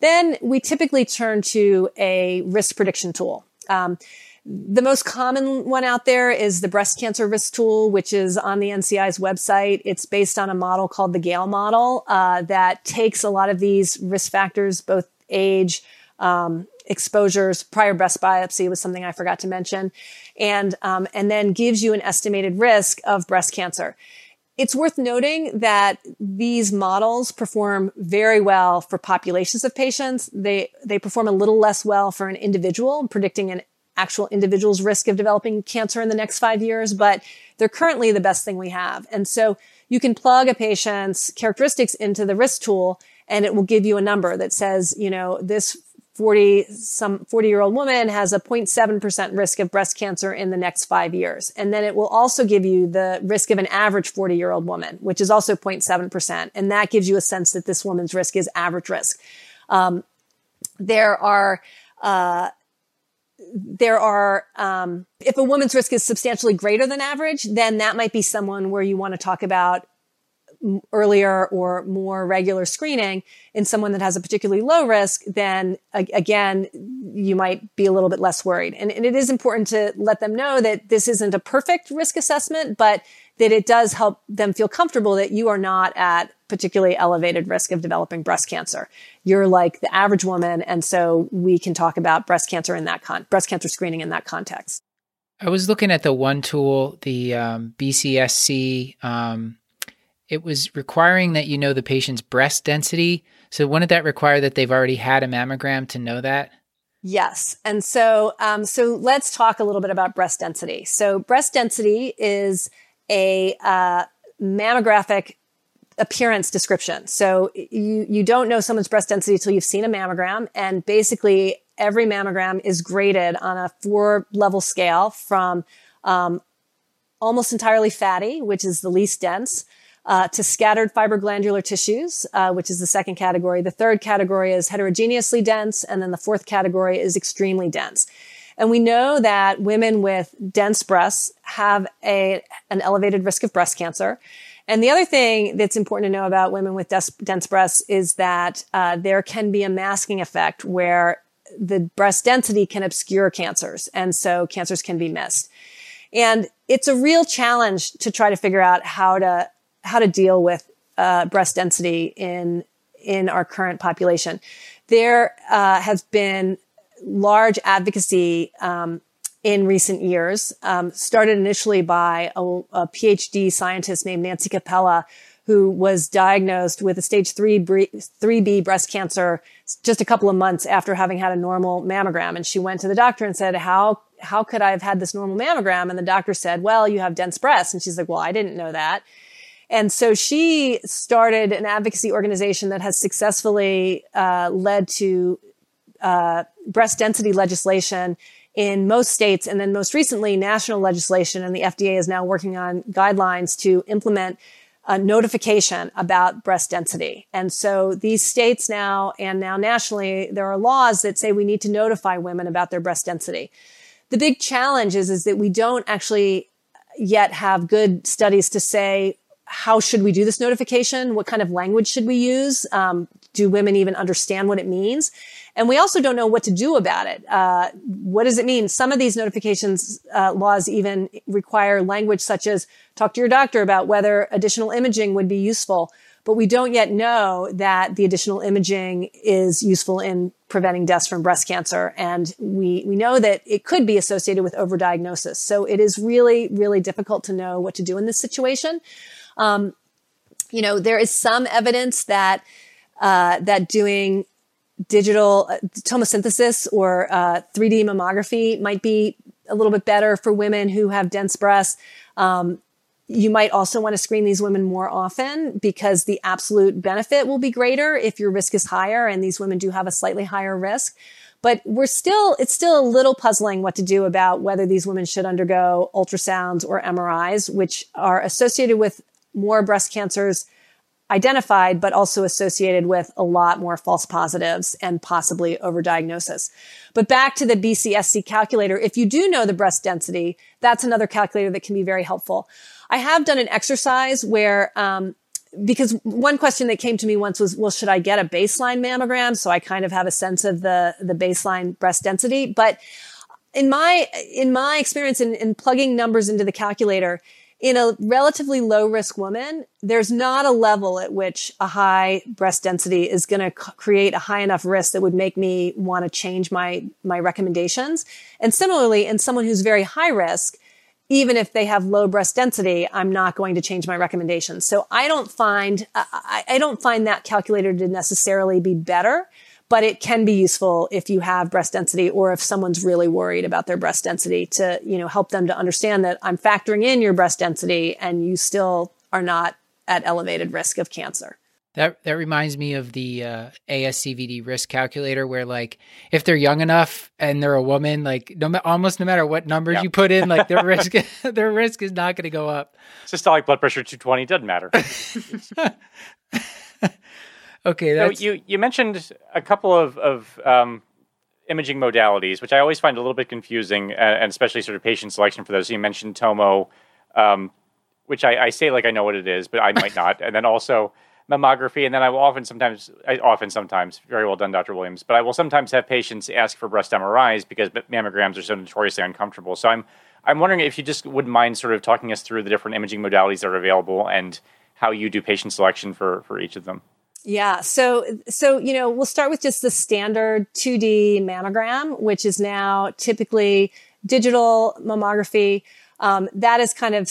then we typically turn to a risk prediction tool. Um, the most common one out there is the breast cancer risk tool, which is on the NCI's website. It's based on a model called the Gail model uh, that takes a lot of these risk factors, both age, um, exposures, prior breast biopsy was something I forgot to mention, and um, and then gives you an estimated risk of breast cancer. It's worth noting that these models perform very well for populations of patients. They they perform a little less well for an individual, predicting an actual individual's risk of developing cancer in the next five years, but they're currently the best thing we have. And so you can plug a patient's characteristics into the risk tool and it will give you a number that says, you know, this 40, some 40 year old woman has a 0.7% risk of breast cancer in the next five years. And then it will also give you the risk of an average 40 year old woman, which is also 0.7%. And that gives you a sense that this woman's risk is average risk. Um, there are, uh, there are, um, if a woman's risk is substantially greater than average, then that might be someone where you want to talk about earlier or more regular screening in someone that has a particularly low risk, then again, you might be a little bit less worried. And, and, it is important to let them know that this isn't a perfect risk assessment, but that it does help them feel comfortable that you are not at particularly elevated risk of developing breast cancer. You're like the average woman. And so we can talk about breast cancer in that con, breast cancer screening in that context. I was looking at the one tool, the um, BCSC. Um, it was requiring that you know the patient's breast density. So wouldn't that require that they've already had a mammogram to know that? Yes. And so, um, so let's talk a little bit about breast density. So breast density is a uh, mammographic appearance description. So you you don't know someone's breast density until you've seen a mammogram, and basically every mammogram is graded on a four level scale from um, almost entirely fatty, which is the least dense, uh, to scattered fibroglandular tissues, uh, which is the second category. The third category is heterogeneously dense, and then the fourth category is extremely dense. And we know that women with dense breasts have a, an elevated risk of breast cancer. And the other thing that's important to know about women with des- dense breasts is that uh, there can be a masking effect where the breast density can obscure cancers. And so cancers can be missed. And it's a real challenge to try to figure out how to how to deal with uh, breast density in in our current population. There uh, has been large advocacy um, in recent years, um, started initially by a, a, PhD scientist named Nancy Cappello, who was diagnosed with a stage 3 3B breast cancer just a couple of months after having had a normal mammogram. And she went to the doctor and said, "How how could I have had this normal mammogram?" And the doctor said, "Well, you have dense breasts." And she's like, "Well, I didn't know that." And so she started an advocacy organization that has successfully uh, led to uh, breast density legislation in most states. And then most recently, national legislation. And the FDA is now working on guidelines to implement a notification about breast density. And so these states now and now nationally, there are laws that say we need to notify women about their breast density. The big challenge is, is that we don't actually yet have good studies to say how should we do this notification? What kind of language should we use? Um, do women even understand what it means? And we also don't know what to do about it. Uh, what does it mean? Some of these notifications uh, laws even require language such as talk to your doctor about whether additional imaging would be useful. But we don't yet know that the additional imaging is useful in preventing deaths from breast cancer. And we, we know that it could be associated with overdiagnosis. So it is really, really difficult to know what to do in this situation. Um, you know, there is some evidence that uh, that doing digital uh, tomosynthesis or uh, 3D mammography might be a little bit better for women who have dense breasts. Um, you might also want to screen these women more often because the absolute benefit will be greater if your risk is higher, and these women do have a slightly higher risk. But we're still, it's still a little puzzling what to do about whether these women should undergo ultrasounds or MRIs, which are associated with more breast cancers identified, but also associated with a lot more false positives and possibly overdiagnosis. But back to the BCSC calculator, if you do know the breast density, that's another calculator that can be very helpful. I have done an exercise where, um, because one question that came to me once was, well, should I get a baseline mammogram? So I kind of have a sense of the, the baseline breast density. But in my, in my experience in, in plugging numbers into the calculator, in a relatively low risk woman, there's not a level at which a high breast density is going to c- create a high enough risk that would make me want to change my, my recommendations. And similarly, in someone who's very high risk, even if they have low breast density, I'm not going to change my recommendations. So I don't find, I, I don't find that calculator to necessarily be better but it can be useful if you have breast density or if someone's really worried about their breast density to, you know, help them to understand that I'm factoring in your breast density and you still are not at elevated risk of cancer. That that reminds me of the uh, ASCVD risk calculator, where like if they're young enough and they're a woman, like no almost no matter what numbers yeah. you put in, like their risk [laughs] [laughs] their risk is not going to go up. Systolic blood pressure two twenty doesn't matter. [laughs] Okay, that's... So you you mentioned a couple of of um, imaging modalities, which I always find a little bit confusing, and especially sort of patient selection for those. So you mentioned Tomo, um, which I, I, say like I know what it is, but I might not, and then also mammography, and then I will often sometimes, I, often sometimes, very well done, Dr. Williams, but I will sometimes have patients ask for breast MRIs because mammograms are so notoriously uncomfortable. So I'm I'm wondering if you just wouldn't mind sort of talking us through the different imaging modalities that are available and how you do patient selection for for each of them. Yeah. So, so, you know, we'll start with just the standard 2D mammogram, which is now typically digital mammography. Um, that is kind of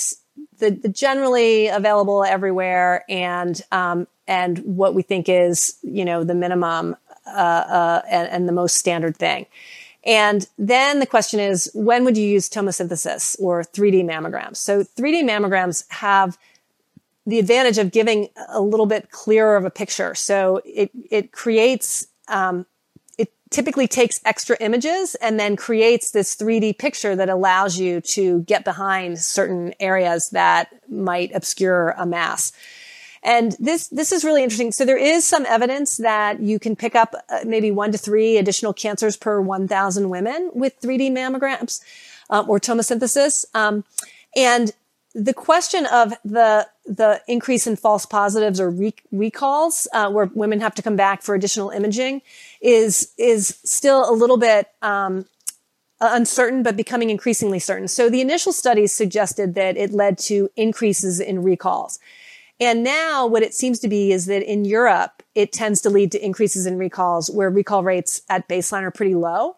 the, the, generally available everywhere and, um, and what we think is, you know, the minimum, uh, uh, and, and the most standard thing. And then the question is, when would you use tomosynthesis or 3D mammograms? So 3D mammograms have the advantage of giving a little bit clearer of a picture. So it it creates um, it typically takes extra images and then creates this 3D picture that allows you to get behind certain areas that might obscure a mass. And this, this is really interesting. So there is some evidence that you can pick up uh, maybe one to three additional cancers per 1,000 women with 3D mammograms um, or tomosynthesis. Um, and the question of the the increase in false positives or re- recalls, uh, where women have to come back for additional imaging, is is still a little bit um, uncertain, but becoming increasingly certain. So the initial studies suggested that it led to increases in recalls. And now what it seems to be is that in Europe, it tends to lead to increases in recalls where recall rates at baseline are pretty low.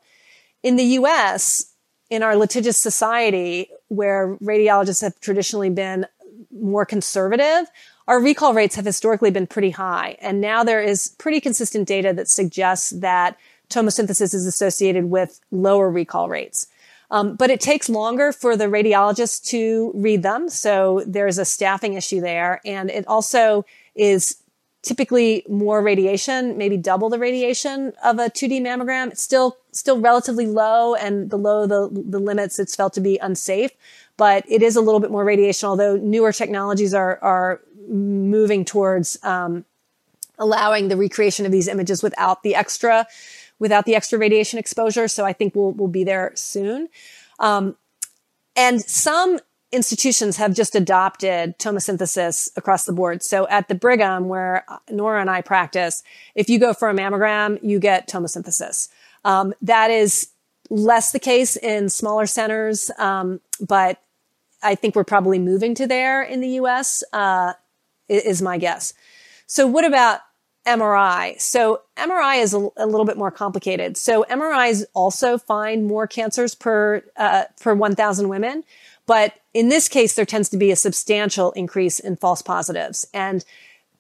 In the US, in our litigious society, where radiologists have traditionally been more conservative, our recall rates have historically been pretty high. And now there is pretty consistent data that suggests that tomosynthesis is associated with lower recall rates. Um, but it takes longer for the radiologist to read them. So there's a staffing issue there. And it also is typically more radiation, maybe double the radiation of a 2D mammogram. It's still, still relatively low and below the, the limits it's felt to be unsafe. But it is a little bit more radiation, although newer technologies are, are moving towards, um, allowing the recreation of these images without the extra without the extra radiation exposure. So I think we'll, we'll be there soon. Um, and some institutions have just adopted tomosynthesis across the board. So at the Brigham, where Nora and I practice, if you go for a mammogram, you get tomosynthesis. Um, that is less the case in smaller centers, um, but I think we're probably moving to there in the U.S. Uh, is my guess. So what about MRI. So MRI is a, a, little bit more complicated. So MRIs also find more cancers per uh, per 1,000 women, but in this case, there tends to be a substantial increase in false positives, and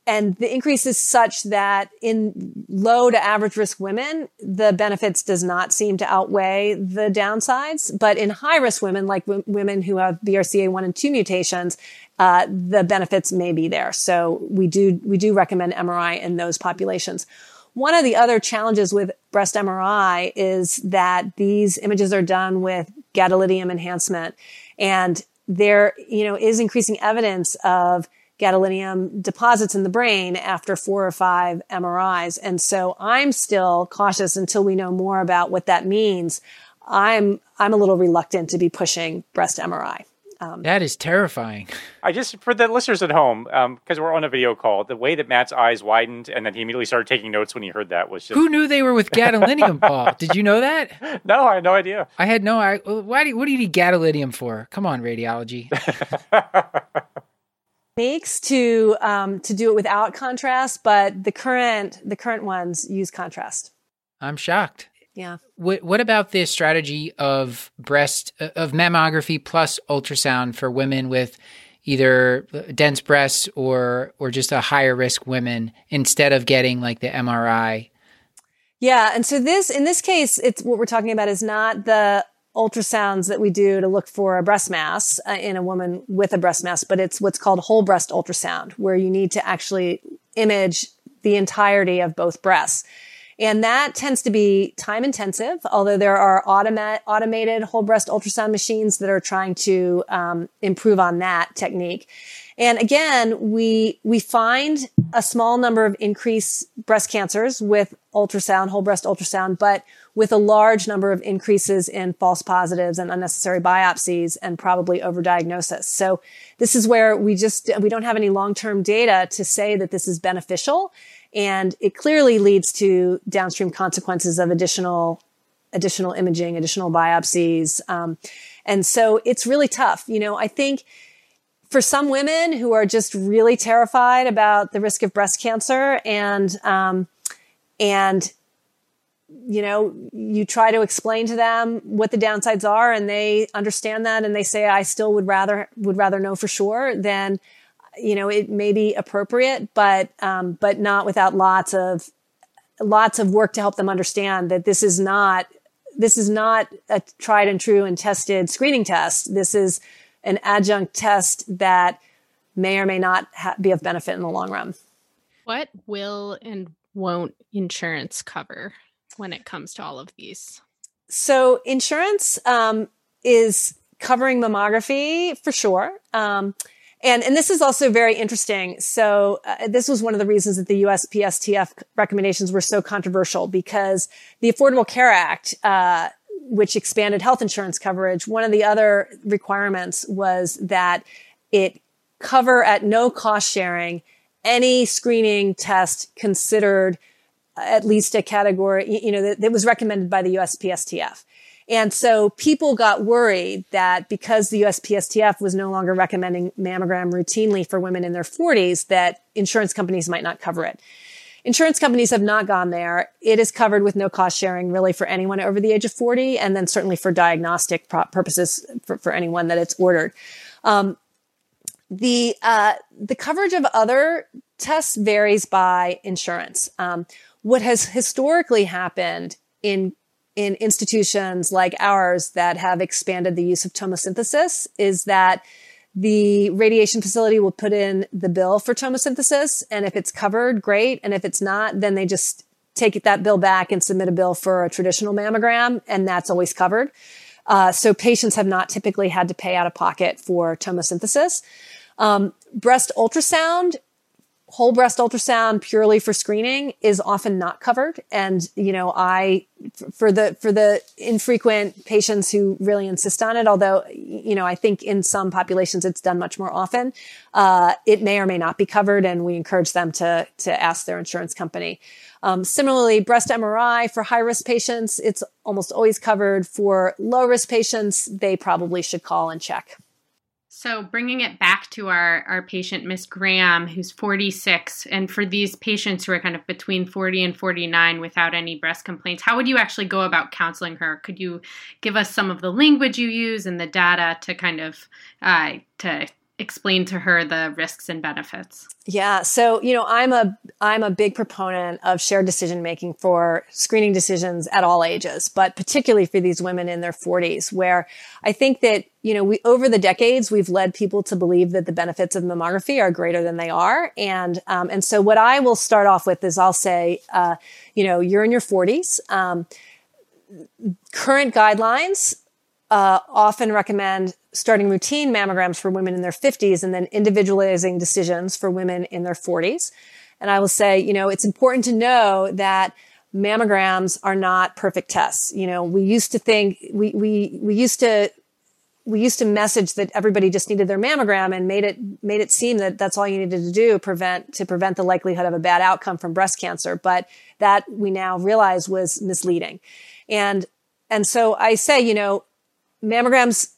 and the increase is such that in low to average risk women, the benefits does not seem to outweigh the downsides. But in high risk women, like w- women who have BRCA1 and 2 mutations, uh, the benefits may be there. So we do, we do recommend MRI in those populations. One of the other challenges with breast MRI is that these images are done with gadolinium enhancement and there, you know, is increasing evidence of gadolinium deposits in the brain after four or five MRIs. And so I'm still cautious until we know more about what that means. I'm, I'm a little reluctant to be pushing breast MRI. Um, that is terrifying. I just, for the listeners at home, because um, we're on a video call, the way that Matt's eyes widened and then he immediately started taking notes when he heard that was just. Who knew they were with gadolinium, [laughs] Paul? Did you know that? No, I had no idea. I had no. I, why do what do you need gadolinium for? Come on, radiology. [laughs] techniques to um, to do it without contrast, but the current the current ones use contrast. I'm shocked. Yeah. What What about the strategy of breast of mammography plus ultrasound for women with either dense breasts or or just a higher risk women instead of getting like the MRI? Yeah, and so this in this case, it's what we're talking about is not the ultrasounds that we do to look for a breast mass uh, in a woman with a breast mass, but it's what's called whole breast ultrasound, where you need to actually image the entirety of both breasts. And that tends to be time intensive, although there are automa- automated whole breast ultrasound machines that are trying to um, improve on that technique. And again, we, we find a small number of increased breast cancers with ultrasound, whole breast ultrasound, but with a large number of increases in false positives and unnecessary biopsies and probably overdiagnosis. So this is where we just, we don't have any long-term data to say that this is beneficial. And it clearly leads to downstream consequences of additional, additional imaging, additional biopsies. Um, and so it's really tough. You know, I think, for some women who are just really terrified about the risk of breast cancer and um, and you know you try to explain to them what the downsides are and they understand that and they say i still would rather would rather know for sure then you know it may be appropriate but um, but not without lots of lots of work to help them understand that this is not this is not a tried and true and tested screening test. This is an adjunct test that may or may not ha- be of benefit in the long run. What will and won't insurance cover when it comes to all of these? So, insurance um, is covering mammography for sure. Um, and, and this is also very interesting. So uh, this was one of the reasons that the USPSTF recommendations were so controversial because the Affordable Care Act, uh, which expanded health insurance coverage, one of the other requirements was that it cover at no cost sharing any screening test considered at least a category, you know, that, that was recommended by the USPSTF. And so people got worried that because the USPSTF was no longer recommending mammogram routinely for women in their 40s, that insurance companies might not cover it. Insurance companies have not gone there. It is covered with no cost sharing really for anyone over the age of 40 and then certainly for diagnostic purposes for, for anyone that it's ordered. Um, the, uh, the coverage of other tests varies by insurance. Um, what has historically happened in in institutions like ours that have expanded the use of tomosynthesis is that the radiation facility will put in the bill for tomosynthesis. And if it's covered, great. And if it's not, then they just take that bill back and submit a bill for a traditional mammogram. And that's always covered. Uh, so patients have not typically had to pay out of pocket for tomosynthesis. Um, breast ultrasound whole breast ultrasound purely for screening is often not covered. And, you know, I, for the, for the infrequent patients who really insist on it, although, you know, I think in some populations it's done much more often, uh, it may or may not be covered. And we encourage them to, to ask their insurance company. Um, similarly, breast MRI for high risk patients, it's almost always covered. For low risk patients, they probably should call and check. So, bringing it back to our, our patient, Miss Graham, who's 46, and for these patients who are kind of between 40 and 49 without any breast complaints, how would you actually go about counseling her? Could you give us some of the language you use and the data to kind of uh, to explain to her the risks and benefits. Yeah so you know i'm a i'm a big proponent of shared decision making for screening decisions at all ages but particularly for these women in their 40s where i think that you know we over the decades we've led people to believe that the benefits of mammography are greater than they are. And um, and so what i will start off with is i'll say uh, you know you're in your 40s um, current guidelines uh, often recommend starting routine mammograms for women in their 50s and then individualizing decisions for women in their 40s. And I will say, you know, it's important to know that mammograms are not perfect tests. You know, we used to think we we we used to we used to message that everybody just needed their mammogram and made it made it seem that that's all you needed to do prevent to prevent the likelihood of a bad outcome from breast cancer but that we now realize was misleading and and so i say you know mammograms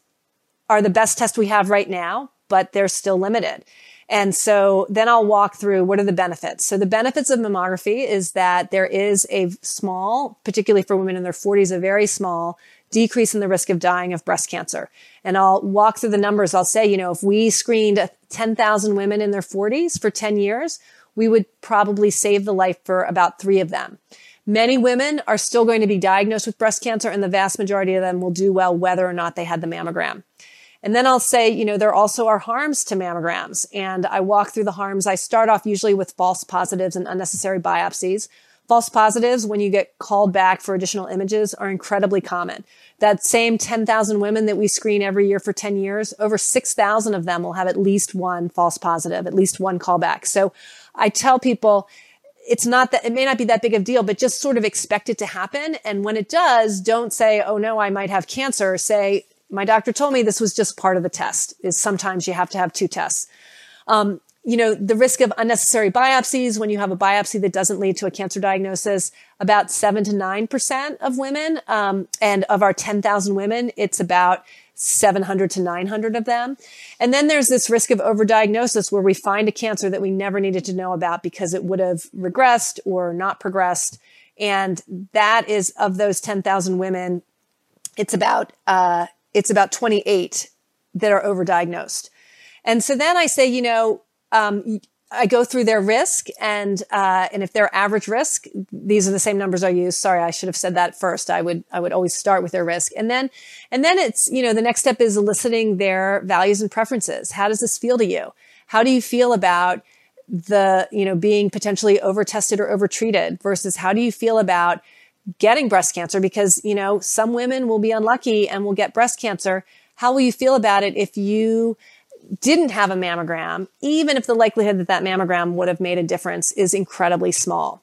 are the best test we have right now, but they're still limited. And so then I'll walk through what are the benefits. So the benefits of mammography is that there is a small, particularly for women in their 40s, a very small decrease in the risk of dying of breast cancer. And I'll walk through the numbers. I'll say, you know, if we screened 10,000 women in their 40s for 10 years, we would probably save the life for about three of them. Many women are still going to be diagnosed with breast cancer and the vast majority of them will do well whether or not they had the mammogram. And then I'll say, you know, there also are harms to mammograms and I walk through the harms. I start off usually with false positives and unnecessary biopsies. False positives, when you get called back for additional images, are incredibly common. That same 10,000 women that we screen every year for 10 years, over 6,000 of them will have at least one false positive, at least one callback. So I tell people, it's not that it may not be that big of a deal, but just sort of expect it to happen. And when it does, don't say, Oh no, I might have cancer. Say, my doctor told me this was just part of the test is sometimes you have to have two tests. Um, you know, the risk of unnecessary biopsies when you have a biopsy that doesn't lead to a cancer diagnosis, about seven to nine percent of women, um, and of our 10,000 women, it's about 700 to 900 of them. And then there's this risk of overdiagnosis where we find a cancer that we never needed to know about because it would have regressed or not progressed. And that is of those 10,000 women, it's about, uh, it's about 28 that are overdiagnosed. And so then I say, you know, um, I go through their risk and, uh, and if they're average risk, these are the same numbers I use. Sorry, I should have said that first. I would, I would always start with their risk. And then, and then it's, you know, the next step is eliciting their values and preferences. How does this feel to you? how do you feel about the, you know, being potentially over tested or over treated versus how do you feel about getting breast cancer? Because, you know, some women will be unlucky and will get breast cancer. How will you feel about it if you didn't have a mammogram, even if the likelihood that that mammogram would have made a difference is incredibly small?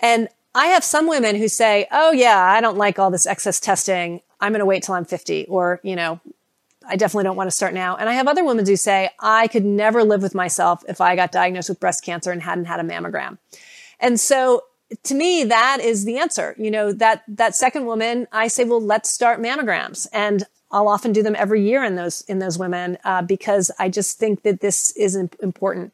And I have some women who say, Oh yeah, I don't like all this excess testing. I'm going to wait till I'm 50 or, you know, I definitely don't want to start now. And I have other women who say, I could never live with myself if I got diagnosed with breast cancer and hadn't had a mammogram. And so to me, that is the answer. You know, that, that second woman, I say, well, let's start mammograms. And I'll often do them every year in those, in those women, uh, because I just think that this is important.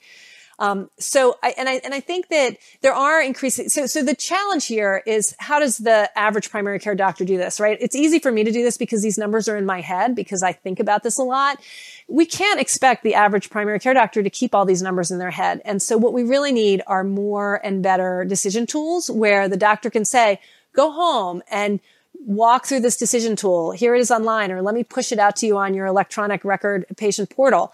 Um, so I, and I, and I think that there are increasing, so, so the challenge here is how does the average primary care doctor do this, right? It's easy for me to do this because these numbers are in my head because I think about this a lot. We can't expect the average primary care doctor to keep all these numbers in their head. And so what we really need are more and better decision tools where the doctor can say, go home and walk through this decision tool. Here it is online, or let me push it out to you on your electronic record patient portal.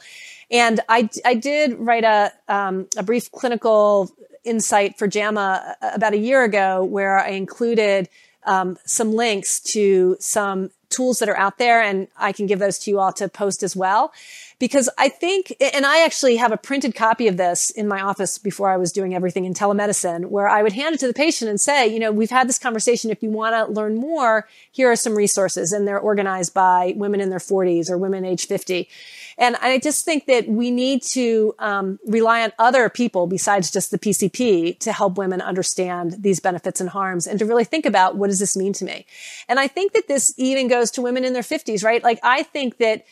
And I, I did write a, um, a brief clinical insight for JAMA uh, about a year ago where I included um, some links to some tools that are out there and I can give those to you all to post as well. Because I think, and I actually have a printed copy of this in my office before I was doing everything in telemedicine, where I would hand it to the patient and say, you know, we've had this conversation. If you want to learn more, here are some resources. And they're organized by women in their 40s or women age 50. And I just think that we need to um, rely on other people besides just the PCP to help women understand these benefits and harms and to really think about what does this mean to me. And I think that this even goes to women in their 50s, right? Like I think that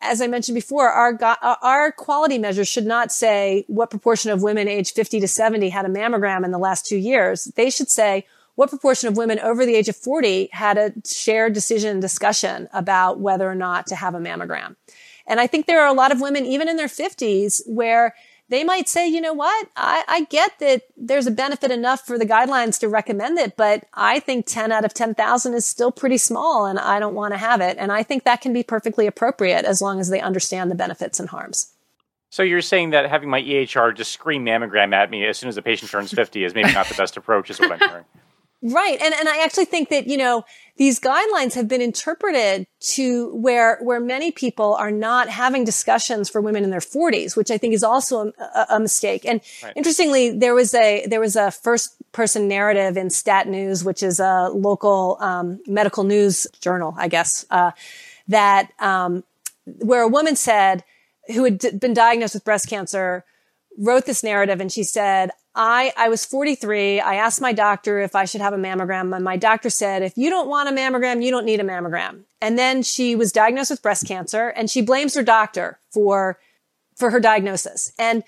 as I mentioned before, our our quality measures should not say what proportion of women age 50 to 70 had a mammogram in the last two years. They should say what proportion of women over the age of 40 had a shared decision discussion about whether or not to have a mammogram. And I think there are a lot of women, even in their 50s, where they might say, you know what? I, I, get that there's a benefit enough for the guidelines to recommend it, but I think 10 out of 10,000 is still pretty small and I don't want to have it. And I think that can be perfectly appropriate as long as they understand the benefits and harms. So you're saying that having my EHR just scream mammogram at me as soon as the patient turns 50 is maybe not the best approach, is what I'm hearing. [laughs] Right. And, and I actually think that, you know, these guidelines have been interpreted to where, where many people are not having discussions for women in their forties, which I think is also a, a mistake. And right. interestingly, there was a, there was a first person narrative in Stat News, which is a local, um, medical news journal, I guess, uh, that, um, where a woman said, who had d- been diagnosed with breast cancer, wrote this narrative and she said, I, I was 43. I asked my doctor if I should have a mammogram and my doctor said, if you don't want a mammogram, you don't need a mammogram. And then she was diagnosed with breast cancer and she blames her doctor for, for her diagnosis. And,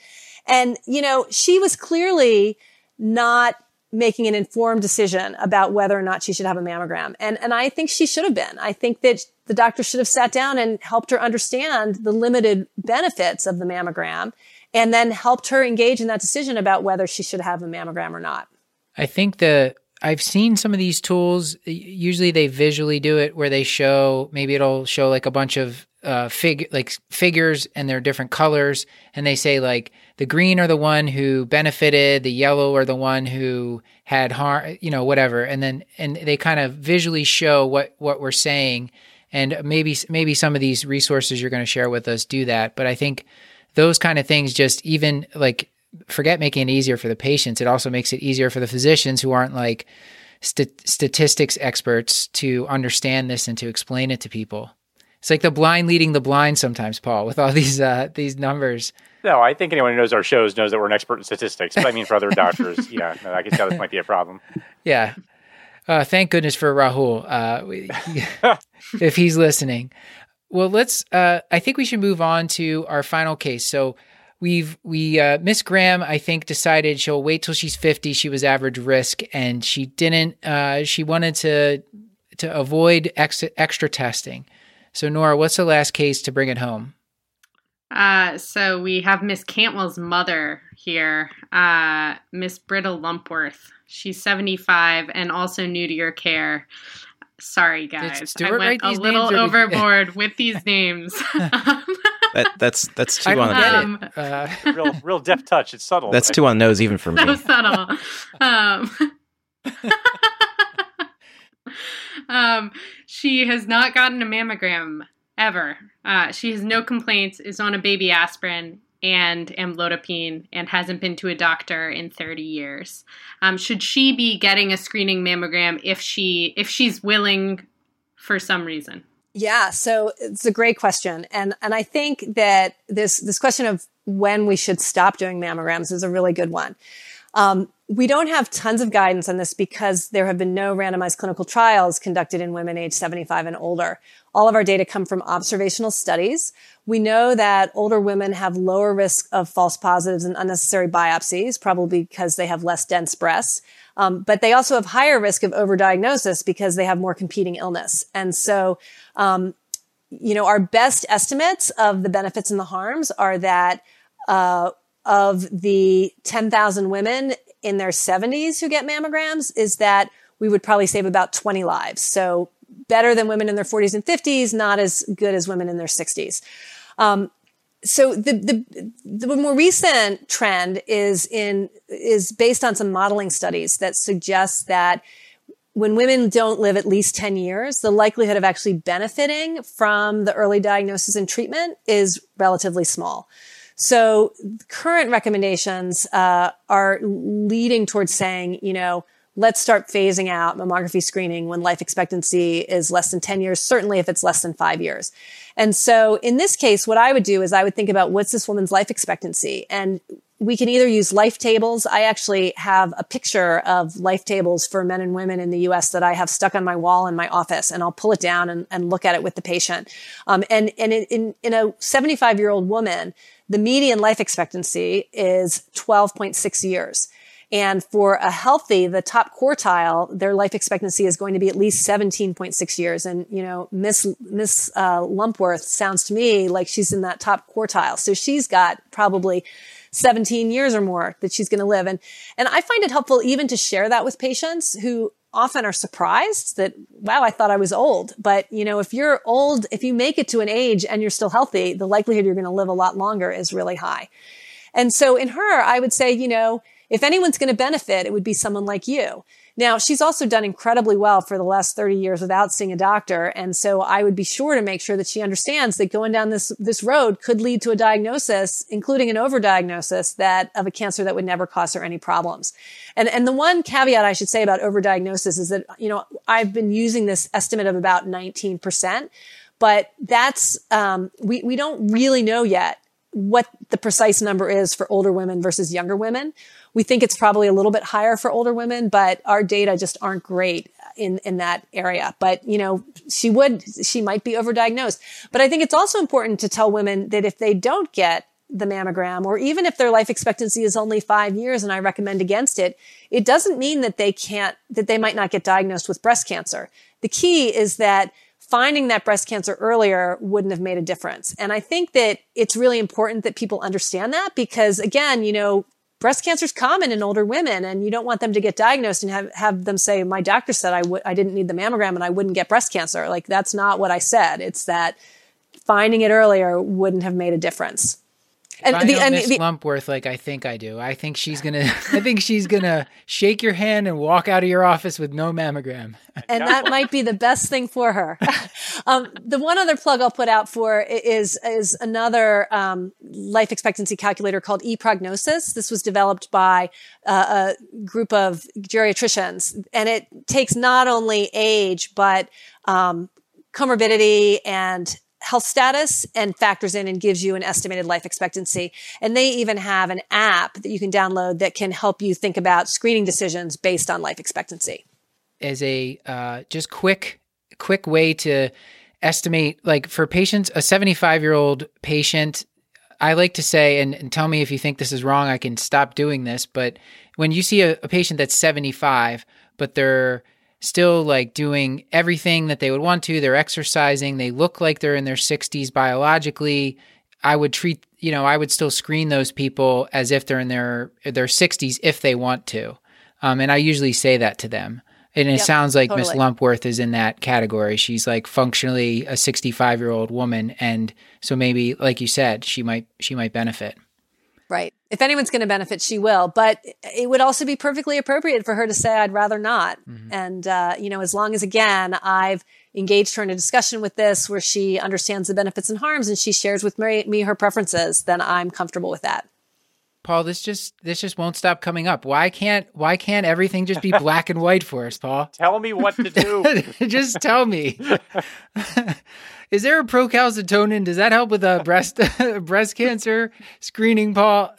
and, you know, she was clearly not making an informed decision about whether or not she should have a mammogram. And, and I think she should have been. I think that the doctor should have sat down and helped her understand the limited benefits of the mammogram and then helped her engage in that decision about whether she should have a mammogram or not. I think the I've seen some of these tools. Usually, they visually do it where they show maybe it'll show like a bunch of uh, fig like figures and they're different colors, and they say like the green are the one who benefited, the yellow are the one who had harm, you know, whatever, and then and they kind of visually show what what we're saying, and maybe maybe some of these resources you're going to share with us do that, but I think those kind of things just even like forget making it easier for the patients. It also makes it easier for the physicians who aren't like st- statistics experts to understand this and to explain it to people. It's like the blind leading the blind sometimes, Paul, with all [laughs] these uh, these numbers. No, I think anyone who knows our shows knows that we're an expert in statistics. But I mean, for other doctors, yeah, no, I guess this might be a problem. [laughs] Yeah. Uh, thank goodness for Rahul, uh, [laughs] if he's listening. Well, let's. Uh, I think we should move on to our final case. So we've we uh, Miss Graham, I think, decided she'll wait till she's fifty. She was average risk, and she didn't. Uh, she wanted to to avoid ex- extra testing. So Nora, what's the last case to bring it home? Uh, so we have Miss Cantwell's mother here, uh, Miss Britta Lumpworth. She's 75 and also new to your care. Sorry, guys. I went a little overboard with these names. [laughs] [laughs] that, that's that's too I don't on get Um, it. Uh, [laughs] real, real deft touch. It's subtle. that's too on the nose even for me. so subtle. Um, um, she has not gotten a mammogram ever. Uh, she has no complaints, is on a baby aspirin and amlodipine, and hasn't been to a doctor in 30 years. Um, should she be getting a screening mammogram if she if she's willing for some reason? Yeah, so it's a great question, and and I think that this this question of when we should stop doing mammograms is a really good one. Um, we don't have tons of guidance on this because there have been no randomized clinical trials conducted in women age 75 and older. All of our data come from observational studies. We know that older women have lower risk of false positives and unnecessary biopsies, probably because they have less dense breasts. Um, but they also have higher risk of overdiagnosis because they have more competing illness. And so, um, you know, our best estimates of the benefits and the harms are that uh, of the 10,000 women in their 70s who get mammograms is that we would probably save about 20 lives. So better than women in their 40s and 50s, not as good as women in their 60s. Um, so the, the the more recent trend is in is based on some modeling studies that suggest that when women don't live at least 10 years, the likelihood of actually benefiting from the early diagnosis and treatment is relatively small. So current recommendations uh, are leading towards saying, you know, let's start phasing out mammography screening when life expectancy is less than 10 years, certainly if it's less than five years. And so in this case, what I would do is I would think about what's this woman's life expectancy? And we can either use life tables. I actually have a picture of life tables for men and women in the US that I have stuck on my wall in my office and I'll pull it down and, and look at it with the patient. Um, and, and in, in a 75 year old woman, the median life expectancy is 12.6 years. And for a healthy, the top quartile, their life expectancy is going to be at least 17.6 years. And, you know, Miss, Miss, uh, Lumpworth sounds to me like she's in that top quartile. So she's got probably 17 years or more that she's going to live. And, and I find it helpful even to share that with patients who often are surprised that, wow, I thought I was old. But, you know, if you're old, if you make it to an age and you're still healthy, the likelihood you're going to live a lot longer is really high. And so in her, I would say, you know, if anyone's going to benefit, it would be someone like you. Now, she's also done incredibly well for the last 30 years without seeing a doctor. And so I would be sure to make sure that she understands that going down this, this road could lead to a diagnosis, including an overdiagnosis that of a cancer that would never cause her any problems. And, and the one caveat I should say about overdiagnosis is that, you know, I've been using this estimate of about 19%, but that's, um, we, we don't really know yet what the precise number is for older women versus younger women. We think it's probably a little bit higher for older women, but our data just aren't great in, in that area. But, you know, she would, she might be overdiagnosed. But I think it's also important to tell women that if they don't get the mammogram, or even if their life expectancy is only five years and I recommend against it, it doesn't mean that they can't, that they might not get diagnosed with breast cancer. The key is that finding that breast cancer earlier wouldn't have made a difference. And I think that it's really important that people understand that because again, you know, breast cancer is common in older women and you don't want them to get diagnosed and have, have them say, my doctor said I would, I didn't need the mammogram and I wouldn't get breast cancer. Like that's not what I said. It's that finding it earlier wouldn't have made a difference. And I the, know and Miss the, Lumpworth like I think I do. I think she's gonna. [laughs] I think she's gonna shake your hand and walk out of your office with no mammogram. [laughs] And that might be the best thing for her. [laughs] um, the one other plug I'll put out for is is another um, life expectancy calculator called ePrognosis. This was developed by uh, a group of geriatricians, and it takes not only age but um, comorbidity and health status and factors in and gives you an estimated life expectancy. And they even have an app that you can download that can help you think about screening decisions based on life expectancy. As a uh, just quick, quick way to estimate, like for patients, a 75 year old patient, I like to say, and, and, tell me if you think this is wrong, I can stop doing this. But when you see a, a patient that's 75, but they're still like doing everything that they would want to. They're exercising. They look like they're in their 60s biologically. I would treat, you know, I would still screen those people as if they're in their their 60s if they want to. Um, and I usually say that to them. And it Yep, sounds like Miss totally. Lumpworth is in that category. She's like functionally a 65 year old woman, and so maybe, like you said, she might she might benefit. Right. If anyone's going to benefit, she will. But it would also be perfectly appropriate for her to say, I'd rather not. And, uh, you know, as long as, again, I've engaged her in a discussion with this where she understands the benefits and harms and she shares with me, me her preferences, then I'm comfortable with that. Paul, this just this just won't stop coming up. Why can't why can't everything just be black and white for us, Paul? [laughs] Tell me what to do. [laughs] just tell me. [laughs] Is there a procalcitonin? Does that help with a breast [laughs] breast cancer screening, Paul?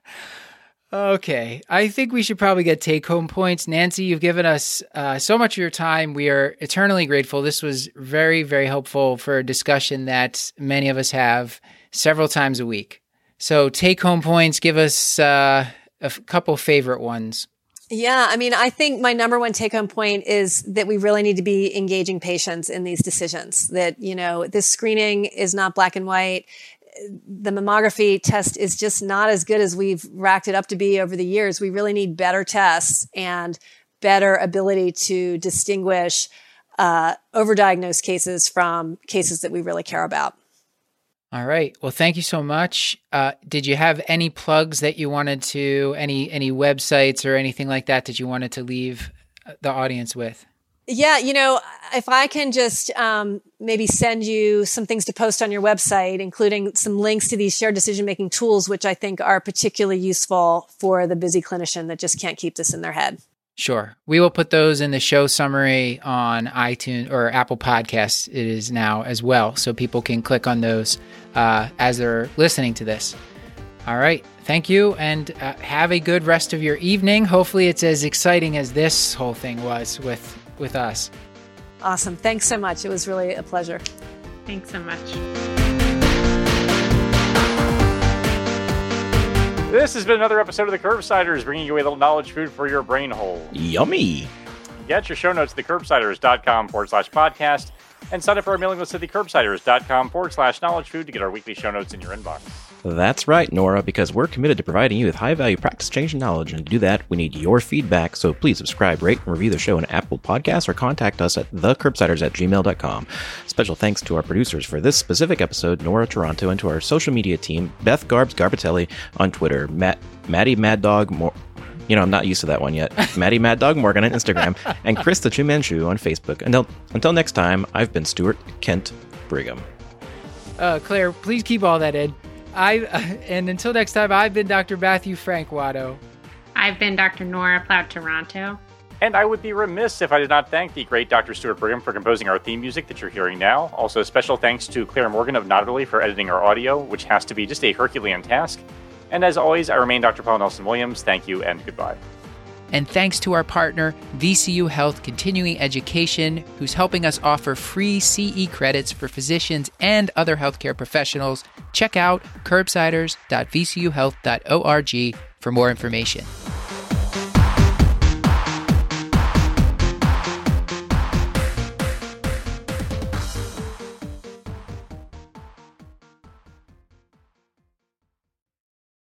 [laughs] okay, I think we should probably get take home points. Nancy, you've given us uh, so much of your time. We are eternally grateful. This was very very helpful for a discussion that many of us have several times a week. So take home points. Give us uh, a f- couple favorite ones. Yeah, I mean, I think my number one take home point is that we really need to be engaging patients in these decisions. That, you know, this screening is not black and white. The mammography test is just not as good as we've racked it up to be over the years. We really need better tests and better ability to distinguish uh, overdiagnosed cases from cases that we really care about. All right. Well, thank you so much. Uh, did you have any plugs that you wanted to, any any websites or anything like that that you wanted to leave uh, the audience with? Yeah, you know, if I can just um, maybe send you some things to post on your website, including some links to these shared decision making tools, which I think are particularly useful for the busy clinician that just can't keep this in their head. Sure. We will put those in the show summary on iTunes or Apple Podcasts. It is now as well, so people can click on those uh, as they're listening to this. All right. Thank you, and uh, have a good rest of your evening. Hopefully, it's as exciting as this whole thing was with with us. Awesome. Thanks so much. It was really a pleasure. Thanks so much. This has been another episode of the Curbsiders, bringing you a little knowledge food for your brain hole. Yummy. Get your show notes at thecurbsiders.com forward slash podcast and sign up for our mailing list at thecurbsiders.com forward slash knowledge food to get our weekly show notes in your inbox. That's right, Nora, because we're committed to providing you with high value practice changing knowledge. And to do that, we need your feedback. So please subscribe, rate, and review the show on Apple Podcasts or contact us at thecurbsiders at gmail.com. Special thanks to our producers for this specific episode, Nora Taranto, and to our social media team, Beth Garbs Garbatelli on Twitter, Matt, Maddie Mad Dog Mor- you know, I'm not used to that one yet. [laughs] Maddie Mad Dog Morgan on Instagram, and Krista Chumanchu on Facebook. Until, until next time, I've been Stuart Kent Brigham. Uh, Clair, please keep all that in. I [laughs] and until next time, I've been Dr. Matthew Frank Watto. I've been Dr. Nora Plout Taranto. And I would be remiss if I did not thank the great Dr. Stuart Brigham for composing our theme music that you're hearing now. Also, special thanks to Clair Morgan of Nodderly for editing our audio, which has to be just a Herculean task. And as always, I remain Dr. Paul Nelson Williams. Thank you and goodbye. And thanks to our partner, VCU Health Continuing Education, who's helping us offer free CE credits for physicians and other healthcare professionals. Check out curbsiders.vcuhealth.org for more information.